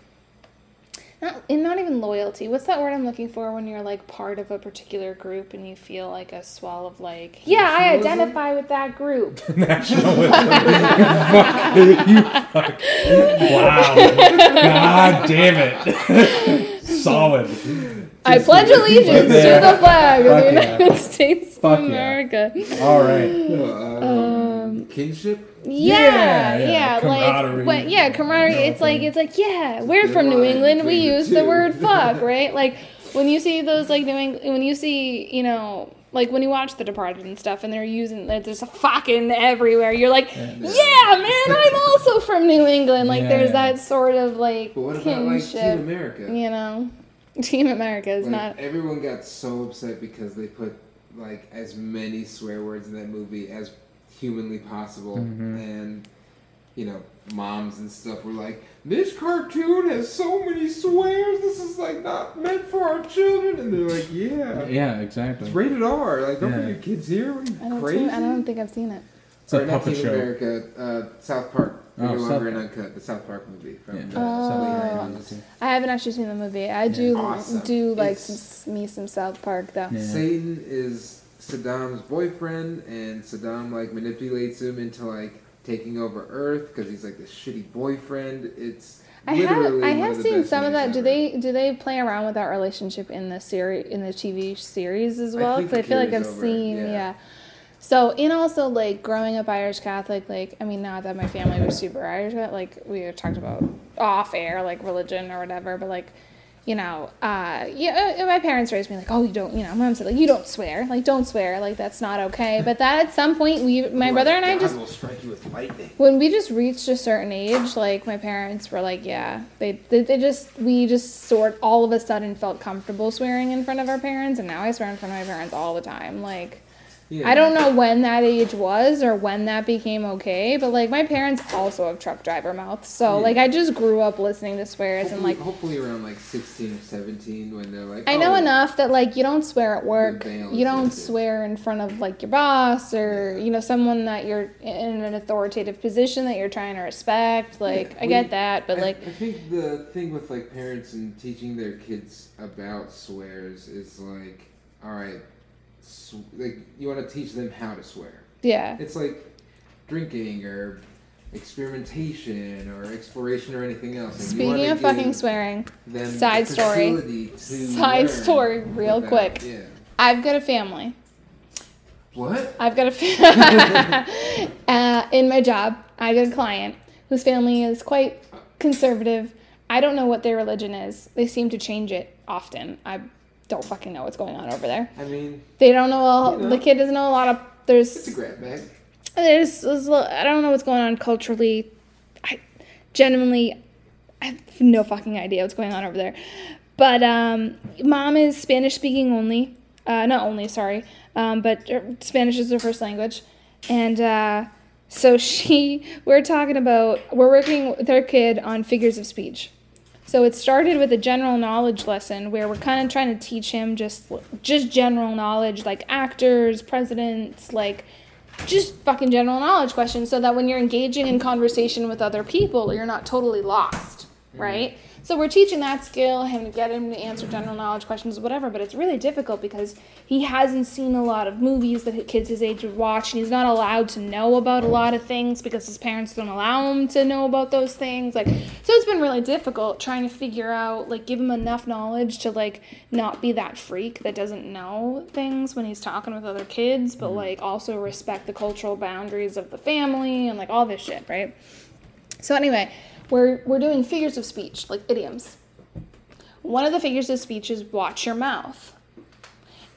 not and not even loyalty what's that word i'm looking for when you're like part of a particular group and you feel like a swell of like yeah i identify with that group Nationalism. fuck. You fuck. Wow. God damn it. Solid. i pledge allegiance to the flag of Fuck the yeah. united states Fuck of yeah. america All right. Um, kinship. Yeah, Yeah, yeah, yeah, like when, yeah, camaraderie. It's like it's like yeah, we're from New England. We between the use the word fuck, right? Like when you see those like New England, when you see you know. Like when you watch The Departed and stuff, and they're using like, there's a fucking everywhere. You're like, yeah, man, I'm also from New England. Like Yeah, there's yeah. that sort of like But what about like kinship. Team America? you know, Team America is Like, not. everyone got so upset because they put like as many swear words in that movie as humanly possible, Mm-hmm. and you know, moms and stuff were like, "This cartoon has so many swears. This is like not meant for our children." And they're like, "Yeah, Yeah, exactly. it's rated R. Like, don't Yeah. bring your kids here. Are you I don't, crazy?" think, I don't think I've seen it. It's a Or not puppet Team show. America, uh, South Park. Oh, no South longer an Park. uncut. The South Park movie from Yeah. the Oh. late 90s. I haven't actually seen the movie. I do Awesome. do like some, me some South Park though. Yeah. Satan is Saddam's boyfriend, and Saddam like manipulates him into like taking over Earth because he's like this shitty boyfriend. It's I have I have seen some of that. movies Do they do they play around with that relationship in the series in the TV series as well? Because I, the feel like I've over, seen yeah. yeah. So and also like growing up Irish Catholic, like I mean not that my family was super Irish, but like we talked about off air like religion or whatever, but like you know, uh, yeah, uh, my parents raised me like, oh, you don't, you know, my mom said like, you don't swear, like, don't swear, like, that's not okay. But that at some point, we, my brother and I just will strike you with lightning. when we just reached a certain age, like my parents were like, yeah, they, they, they just, we just sort, all of a sudden felt comfortable swearing in front of our parents, and now I swear in front of my parents all the time. Like, Yeah. I don't know when that age was or when that became okay, but like my parents also have truck driver mouths, so Yeah. like I just grew up listening to swears and like. hopefully around like sixteen or seventeen when they're like. I know oh, enough that like you don't swear at work. You don't swear in front of like your boss or you know someone that you're in an authoritative position that you're trying to respect. Like Yeah, I get that, but I, like I think the thing with like parents and teaching their kids about swears is like, all right, like you want to teach them how to swear. yeah. It's like drinking or experimentation or exploration or anything else. Speaking of fucking swearing, side story. Side story, real quick. Yeah. I've got a family. What? I've got a fa- uh, in my job. I got a client whose family is quite conservative. I don't know what their religion is. They seem to change it often. I don't fucking know what's going on over there. I mean, They don't know. A, You know. The kid doesn't know a lot of. There's. It's a grab bag. there's, there's I don't know what's going on culturally. I genuinely, I have no fucking idea what's going on over there. But um, mom is Spanish speaking only. Uh, not only, sorry, um, but er, Spanish is her first language. And uh, so she, we're talking about, we're working with our kid on figures of speech. So it started with a general knowledge lesson where we're kind of trying to teach him just just general knowledge like actors, presidents, like just fucking general knowledge questions so that when you're engaging in conversation with other people, you're not totally lost, mm-hmm. right? So we're teaching that skill, him to get him to answer general knowledge questions, whatever. But it's really difficult because he hasn't seen a lot of movies that kids his age would watch, and he's not allowed to know about a lot of things because his parents don't allow him to know about those things. Like, so it's been really difficult trying to figure out, like, give him enough knowledge to like not be that freak that doesn't know things when he's talking with other kids, but mm-hmm. like also respect the cultural boundaries of the family and like all this shit, right? So anyway, we're we're doing figures of speech, like idioms. One of the figures of speech is watch your mouth.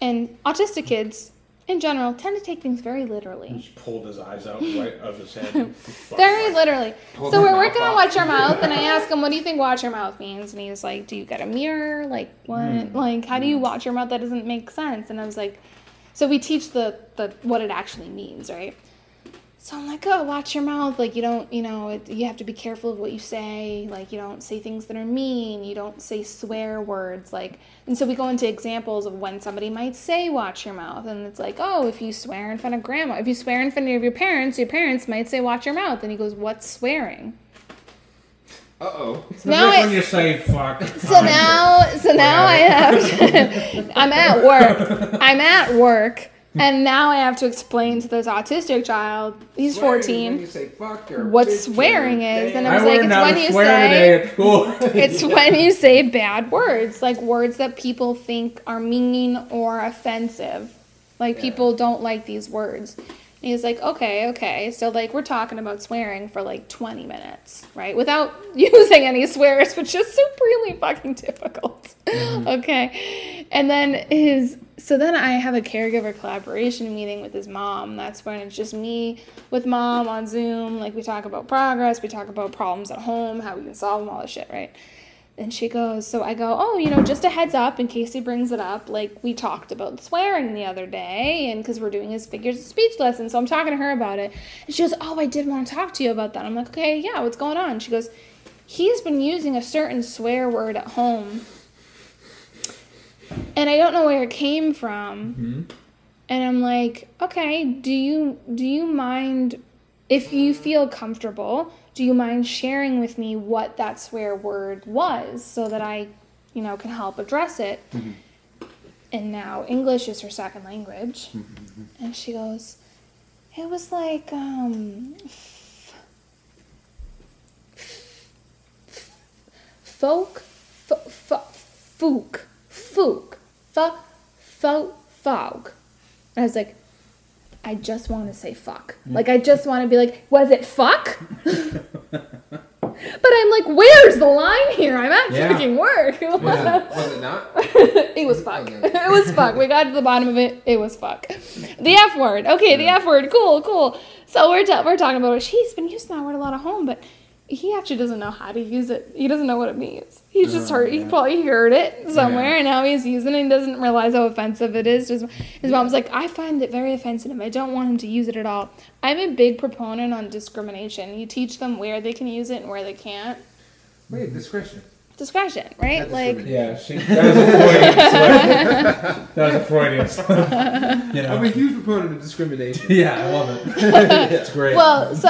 And autistic kids in general tend to take things very literally. Just pulled his eyes out right of his head. Very literally. Pulled so we're working on watch your mouth and I ask him, What do you think watch your mouth means? And he's like, Do you get a mirror? Like what hmm. like how do you hmm. watch your mouth? That doesn't make sense. And I was like, so we teach the, the what it actually means, right? So I'm like, oh, watch your mouth. Like you don't, you know, it, you have to be careful of what you say. Like you don't say things that are mean. You don't say swear words. Like, and so we go into examples of when somebody might say "watch your mouth," and it's like, oh, if you swear in front of grandma, if you swear in front of your parents, your parents might say "watch your mouth," and he goes, "What's swearing?" Uh oh. So now when I, you say fuck. so now, so now I have. To, I'm at work. I'm at work, and now I have to explain to this autistic child. He's 14. Say what swearing is, and I was I like, it's when you say today at school. it's when you say bad words, like words that people think are mean or offensive. Like Yeah. people don't like these words. And he's like, okay, okay. So like we're talking about swearing for like 20 minutes, right? Without using any swears, which is supremely fucking difficult. Mm-hmm. okay. And then his so then I have a caregiver collaboration meeting with his mom. That's when it's just me with mom on Zoom. Like we talk about progress, we talk about problems at home, how we can solve them, all this shit, right? And she goes, so I go, oh, you know, just a heads up in case he brings it up. Like we talked about swearing the other day, and because we're doing his figures of speech lesson, so I'm talking to her about it. And she goes, oh, I did want to talk to you about that. I'm like, okay, yeah, what's going on? She goes, he's been using a certain swear word at home, and I don't know where it came from. And I'm like, okay, do you do you mind if you feel comfortable? Do you mind sharing with me what that swear word was so that I, you know, can help address it? And now English is her second language. And she goes, it was like um f- folk f- f- fook fook fuck, fo- fog. I was like, I just want to say fuck. Mm. Like, I just want to be like, was it fuck? but I'm like, where's the line here? I'm at Yeah. freaking work. Yeah. Was it not? it was fuck. It was fuck. We got to the bottom of it. It was fuck. The F word. Okay, the F word. Cool, cool. So we're, ta- we're talking about it. He's been using that word a lot at home, but he actually doesn't know how to use it. He doesn't know what it means. He's just Oh, heard. He probably heard it somewhere, Yeah. and now he's using it and doesn't realize how offensive it is. His, his mom's like, I find it very offensive. I don't want him to use it at all. I'm a big proponent on discrimination. You teach them where they can use it and where they can't. Wait, discretion. Discretion, right? Not Like. Yeah, she, that was a Freudian slip. That was a Freudian slip. You I'm a huge proponent of discrimination. Yeah, I love it. It's great. Well, so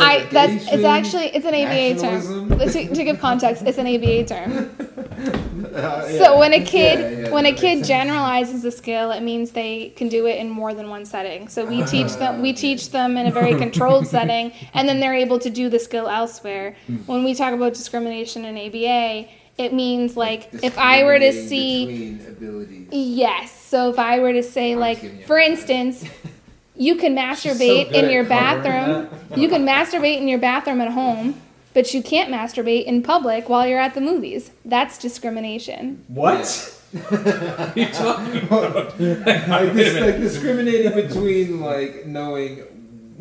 I that's it's actually it's an ABA term. To, to give context, it's an ABA term. Uh, So when a kid Yeah, yeah, when a kid sense. generalizes a skill, it means they can do it in more than one setting. So we teach them we teach them in a very controlled setting, and then they're able to do the skill elsewhere. When we talk about discrimination in ABA, it means like if I were to see abilities. Yes. So if I were to say, I'm like, giving you a for instance, you can masturbate good in your bathroom. You can masturbate in your bathroom at home, but you can't masturbate in public while you're at the movies. That's discrimination. what? what are you talking oh, about? Like, Wait a like discriminating between like knowing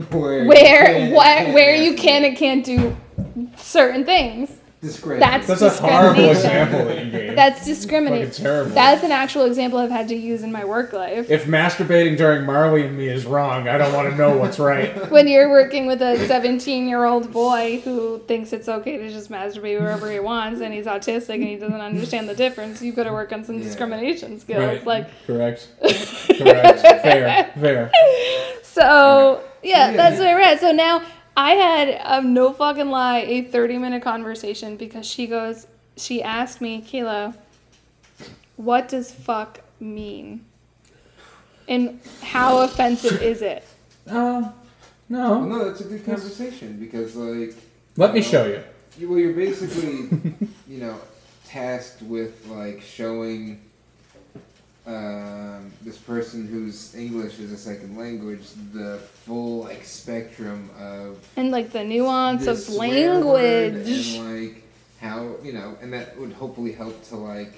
where Where you can what where you can and can't do certain things. Discretion. That's That's a horrible example that you gave. That's Fucking discrimination. terrible. That's an actual example I've had to use in my work life. if masturbating during Marley and me is wrong, I don't want to know what's right. When you're working with a 17 year old boy who thinks it's okay to just masturbate wherever he wants and he's autistic and he doesn't understand the difference, you've got to work on some Yeah. discrimination skills. Right. Like, Correct. Correct. Fair. Fair. So yeah, Yeah. that's where we're at. So now I had um, no fucking lie a thirty minute conversation because she goes, she asked me, Kilo, what does fuck mean, and how offensive is it? Uh, Well, no. no, that's a good conversation because, like, Let me show you. you, well, you're basically, you know, tasked with like showing um, this person whose English is a second language the full like spectrum of And like the nuance of language. and like how you know, and that would hopefully help to like,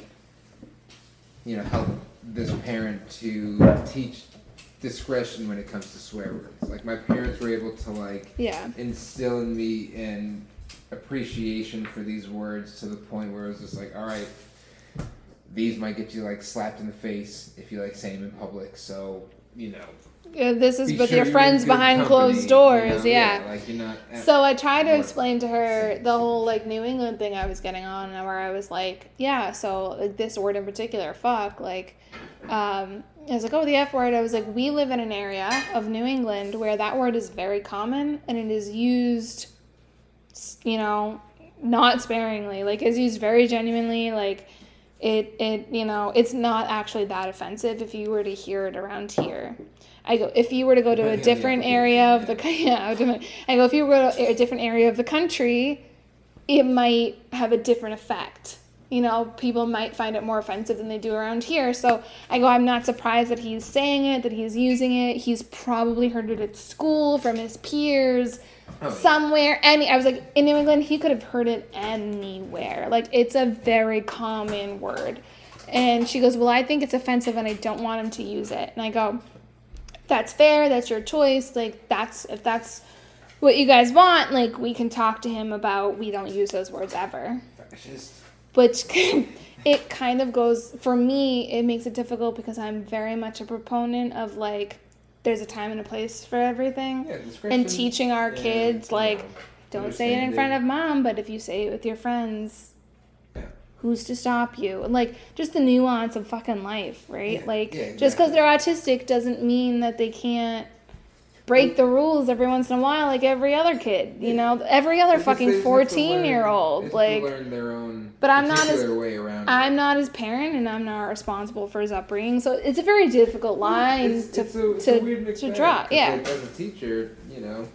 you know, help this parent to teach discretion when it comes to swear words. Like my parents were able to like Yeah. instill in me an appreciation for these words to the point where it was just like, all right, these might get you like slapped in the face if you like say them in public. So you know, Yeah, This is with sure your friends behind company, closed you doors. know? yeah. like you're not. So I tried to explain to her the whole like New England thing I was getting on, and where I was like, yeah, so like this word in particular, fuck, like, um, I was like, oh, the F word. I was like, we live in an area of New England where that word is very common and it is used, you know, not sparingly. Like it's used very genuinely. Like it, it, you know, it's not actually that offensive if you were to hear it around here. I go if you were to go to a Depending on the different area of the yeah, I I go if you were to a different area of the country, it might have a different effect. You know, people might find it more offensive than they do around here. So I go, I'm not surprised that he's saying it, that he's using it. He's probably heard it at school from his peers, Oh, yeah. somewhere. Any, I was like, in New England, he could have heard it anywhere. Like, it's a very common word. And she goes, Well, I think it's offensive and I don't want him to use it. And I go, That's fair. That's your choice. Like, that's, if that's what you guys want, like, we can talk to him about we don't use those words ever Fascist. which it kind of goes for me it makes it difficult because i'm very much a proponent of like there's a time and a place for everything. Yeah, and teaching our kids you like don't say it in front of mom but if you say it with your friends Yeah. who's to stop you? And like just the nuance of fucking life right? Yeah, like yeah, just because they're autistic doesn't mean that they can't break the rules every once in a while like every other kid you know every other It's just they fucking just have to 14 learn- year they old have to like learn their own But I'm not as-. I'm not his parent and I'm not responsible for his upbringing. So it's a very difficult line It's- to, it's a- to, a weird mixed to draw. Yeah. like, as a teacher, you know,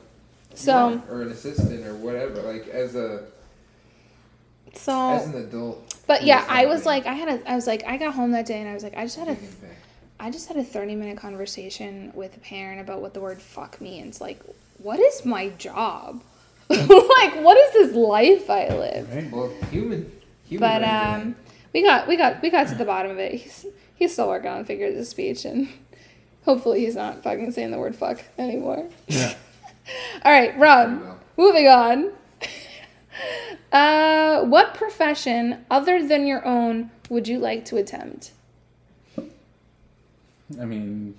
So or an assistant or whatever. Like as a so as an adult. but yeah, I was like I had a I was like I got home that day and I was like I just had a. I just had a 30 minute conversation with a parent about what the word fuck means. Like what is my job? like what is this life I live? Right? Well, human. human But um we got we got we got to the bottom of it. He's he's still working on figures of speech and hopefully he's not fucking saying the word fuck anymore. Yeah. All right, Rob. Moving on. Uh, what profession other than your own would you like to attempt? I mean,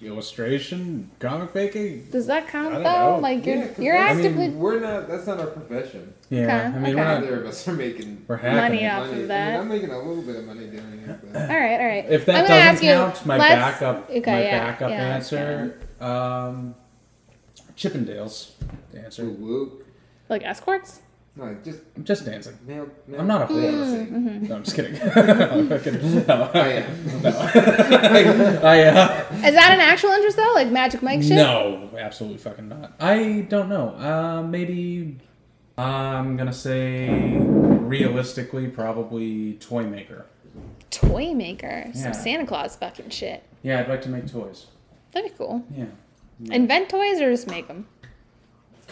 illustration, comic making. Does that count I don't though? know. Like you're Yeah, 'cause you're I mean, actively we're not. That's not our profession. Yeah. Okay, I mean, okay. Neither of us are making We're hacking Money off money. of I mean, that. I'm making a little bit of money doing it. But all right, all right. If that I'm doesn't ask you- count, my let's- backup, okay, my yeah, backup yeah, answer, um, Chippendales. Answer. Woo woo. Like escorts? No, just I'm just dancing. male. male I'm not a whore. dancing. No, I'm just kidding. I'm fucking- no, I am. no. I, uh, Is that an actual interest though? Like Magic Mike shit? no, absolutely fucking not. I don't know. Uh, maybe I'm gonna say realistically, probably toy maker. Toy maker. Some Yeah. Santa Claus fucking shit. Yeah, I'd like to make toys. That'd be cool. Yeah. Invent toys or just make them?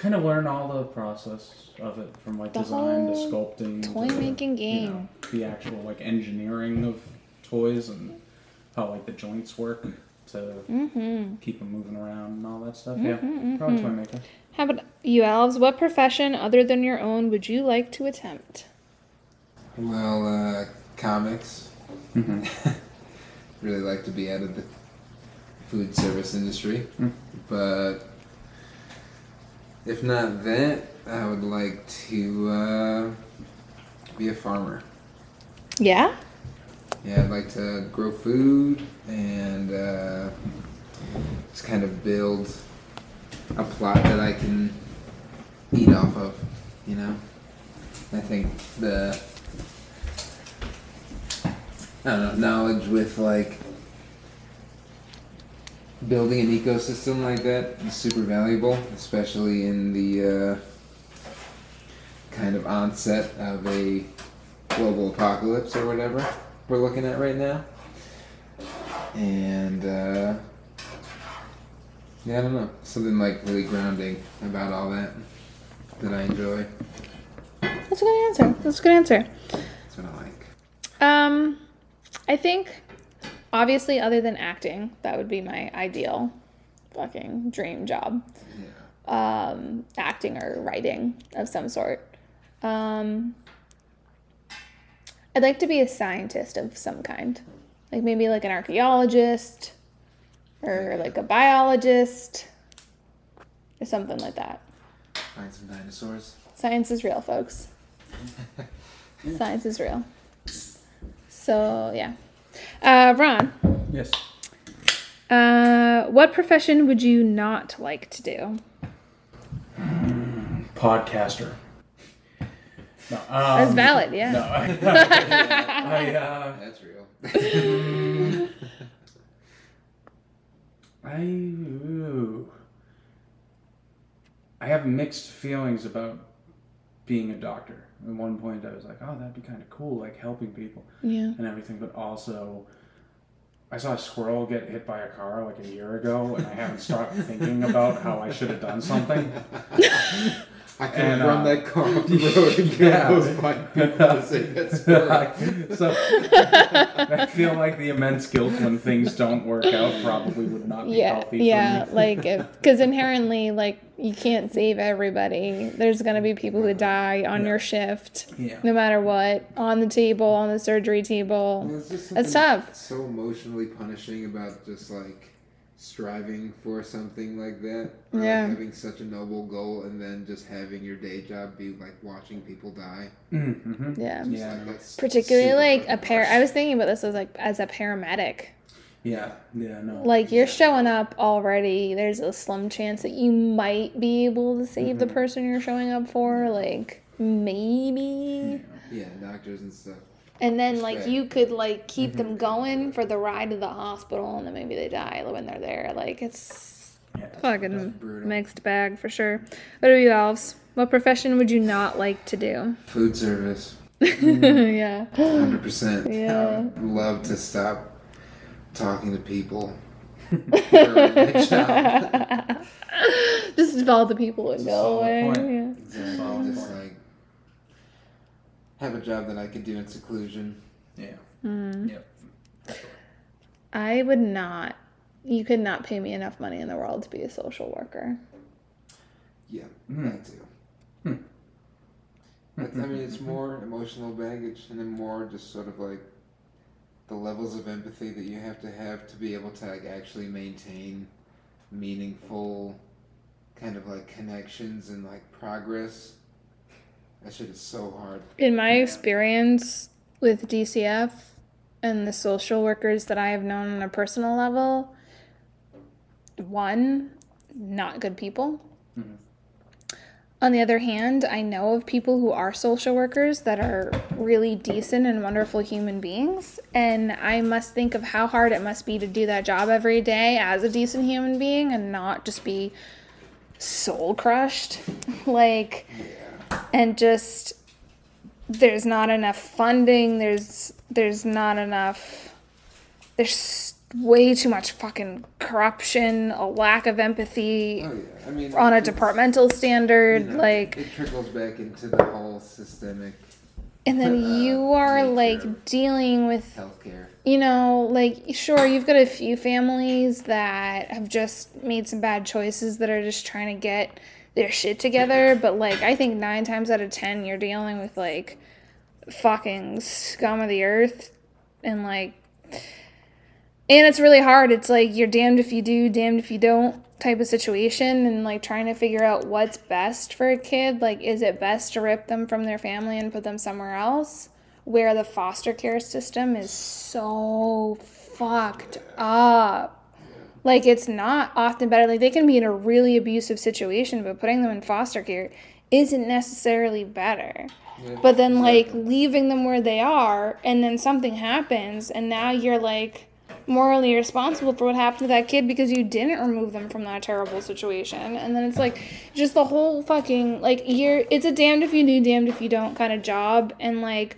Kind of learn all the process of it from like The design to sculpting, toy to, making you know, game. the actual like engineering of toys and how like the joints work to Mm-hmm. keep them moving around and all that stuff. Yeah, probably toy maker. How about you, Alves? What profession other than your own would you like to attempt? Well, uh, comics. Mhm. really like to be out of the food service industry, Mm. but if not that, I would like to uh, be a farmer. Yeah. Yeah, I'd like to grow food and uh, just kind of build a plot that I can eat off of. You know, I think the I don't know knowledge with like building an ecosystem like that is super valuable, especially in the uh, kind of onset of a global apocalypse or whatever we're looking at right now. And uh, yeah, I don't know, something like really grounding about all that that I enjoy. That's a good answer. That's a good answer. That's what I like. Um, I think obviously, other than acting, that would be my ideal fucking dream job. Yeah. Um, acting or writing of some sort. Um, I'd like to be a scientist of some kind, like maybe like an archaeologist or like a biologist or something like that. Find some dinosaurs. Science is real, folks. Science is real. So yeah, uh, Ron. Yes. Uh, what profession would you not like to do? Podcaster. No, um, That's valid, yeah. No, I, I, uh, That's real. I, ooh. I have mixed feelings about being a doctor. At one point, I was like, "Oh, that'd be kind of cool, like helping people Yeah. and everything." But also, I saw a squirrel get hit by a car like a year ago, and I haven't stopped thinking about how I should have done something. I can and, run uh, that car off the road and killed yeah. those five people to save that squirrel. so I feel like the immense guilt when things don't work out probably would not be Yeah, healthy yeah, for me. like because inherently, like you can't save everybody. There's gonna be people who die on your shift, Yeah. no matter what, on the table, on the surgery table. It's just That's tough. So emotionally punishing about just like striving for something like that, or Yeah. like having such a noble goal, and then just having your day job be like watching people die. Mm-hmm. Yeah, Just Yeah, like, that's particularly like a fucking par. I was thinking about this as like as a paramedic. Yeah, yeah, no. Like you're showing up already. There's a slim chance that you might be able to save the person you're showing up for. Like maybe. yeah, doctors and stuff. And then like Respect. you could like keep mm-hmm. them going for the ride to the hospital and then maybe they die when they're there. Like it's yeah. fucking brutal. mixed bag for sure. What about you, Alves? What profession would you not like to do? Food service, yeah. hundred percent. Yeah. Love to stop talking to people. during my job. Just follow the people and a go away. Yeah. Exactly. Just like have a job that I could do in seclusion. Yeah. Mm. Yep. I would not. You could not pay me enough money in the world to be a social worker. Yeah, Hmm. that too. Hmm. But, I mean, it's more emotional baggage, and then more just sort of like the levels of empathy that you have to have to be able to like actually maintain meaningful kind of like connections and like progress. That shit is so hard. In my experience with DCF and the social workers that I have known on a personal level, one, not good people. Mm-hmm. On the other hand, I know of people who are social workers that are really decent and wonderful human beings. And I must think of how hard it must be to do that job every day as a decent human being and not just be soul crushed. like, and just there's not enough funding there's there's not enough there's way too much fucking corruption a lack of empathy Oh yeah, I mean on a departmental standard you know, like it trickles back into the whole systemic and then uh, you are like dealing with healthcare. you know, like sure, you've got a few families that have just made some bad choices that are just trying to get their shit together, but like I think 9 times out of 10 you're dealing with like fucking scum of the earth and like and it's really hard. It's like you're damned if you do, damned if you don't type of situation and like trying to figure out what's best for a kid. Like is it best to rip them from their family and put them somewhere else? where the foster care system is so fucked up. Like it's not often better. Like they can be in a really abusive situation, but putting them in foster care isn't necessarily better. But then like leaving them where they are and then something happens and now you're like morally responsible for what happened to that kid because you didn't remove them from that terrible situation. And then it's like just the whole fucking like you're it's a damned if you do, damned if you don't kind of job. And like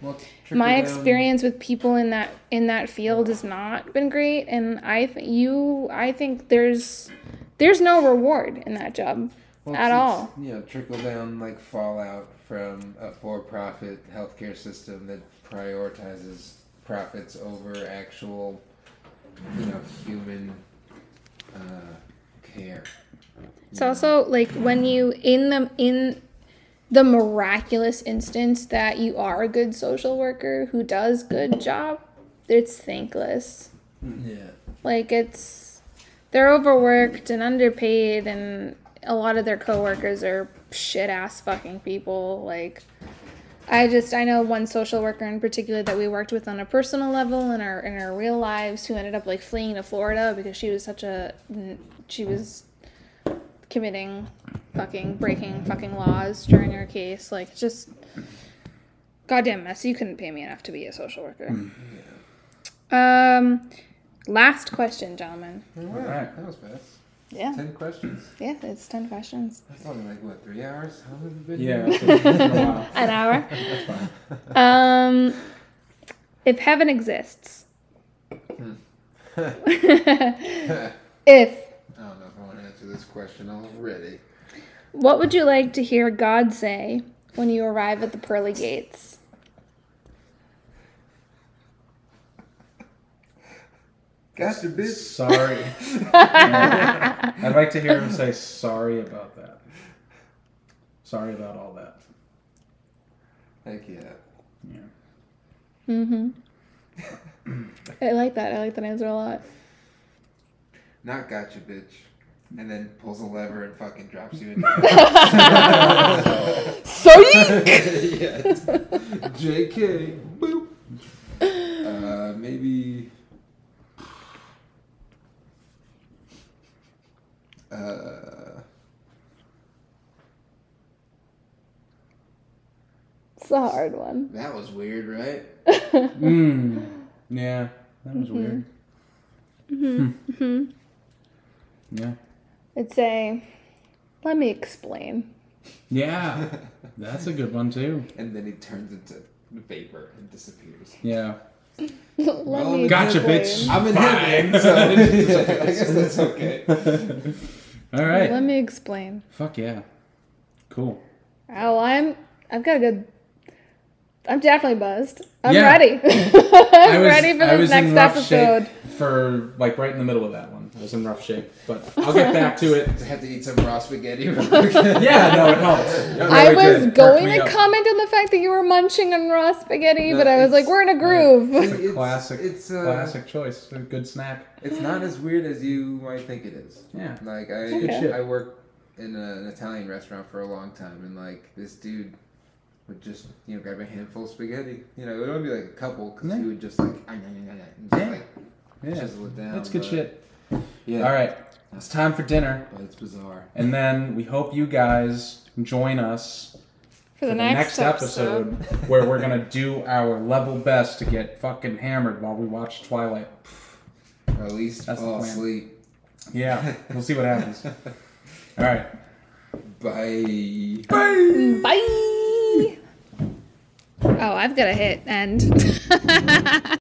my down- experience with people in that in that field has not been great. And I th- you I think there's there's no reward in that job Well, at all. You know, trickle down like fallout from a for-profit healthcare system that prioritizes profits over actual, you know, human uh, care. It's also like when you in the in the miraculous instance that you are a good social worker who does good job, it's thankless. Yeah. Like it's they're overworked and underpaid and a lot of their coworkers are shit ass fucking people. Like I just I know one social worker in particular that we worked with on a personal level in our in our real lives who ended up like fleeing to Florida because she was such a she was committing fucking breaking fucking laws during her case. Like it's just goddamn mess. You couldn't pay me enough to be a social worker. Um last question, gentlemen. All right. That was fast. Yeah. Ten questions. Yeah, it's ten questions. That's only like what three hours? How long have we been Yeah, here? it's been a while. An hour. That's fine. Um, if heaven exists, if I don't know if I want to answer this question already. what would you like to hear God say when you arrive at the pearly gates? Gotcha, bitch. Sorry. I'd like to hear him say sorry about that. Sorry about all that. Heck yeah. Yeah. Mm-hmm. I like that. I like that answer a lot. Not gotcha, bitch. And then pulls a lever and fucking drops you in. Sorry. yes. JK. Boop. Uh, maybe. Uh, It's a hard one. that was weird, right? Mm. Yeah, that was weird. Mm-hmm. Yeah. I'd say, let me explain. Yeah. That's a good one too. And then he turns into vapor and disappears. Yeah. let Well, me Gotcha, explain. bitch. I'm in Fine. heaven, so I guess that's okay. All right. Let me explain. Fuck yeah. Cool. Oh, I'm. I've got a good. I'm definitely buzzed. I'm Yeah. ready. I I'm was, ready for I was next in rough episode. shape for like right in the middle of that one. I was in rough shape, but I'll get back to it. I have to eat some raw spaghetti. Yeah, no, it helps. It I was did. going to up. comment on the fact that you were munching on raw spaghetti, No, but I was like, we're in a groove. It's a It's- classic, it's, uh, classic choice. A good snack. It's not as weird as you might think it is. Yeah. Like I, Good shit. I worked in a, an Italian restaurant for a long time, and like this dude would just you know grab a handful of spaghetti. You know, it would only be like a couple because Yeah. he would just like and just, Yeah. like Yeah. chisel it down. That's good but- shit. Yeah. All right. It's time for dinner. Oh, but it's bizarre. And then we hope you guys join us For the next, episode. where we're going to do our level best to get fucking hammered while we watch Twilight. Or at least That's the fall plan. asleep. Yeah, we'll see what happens. All right. Bye. Bye. Bye. Oh, I've got a hit end.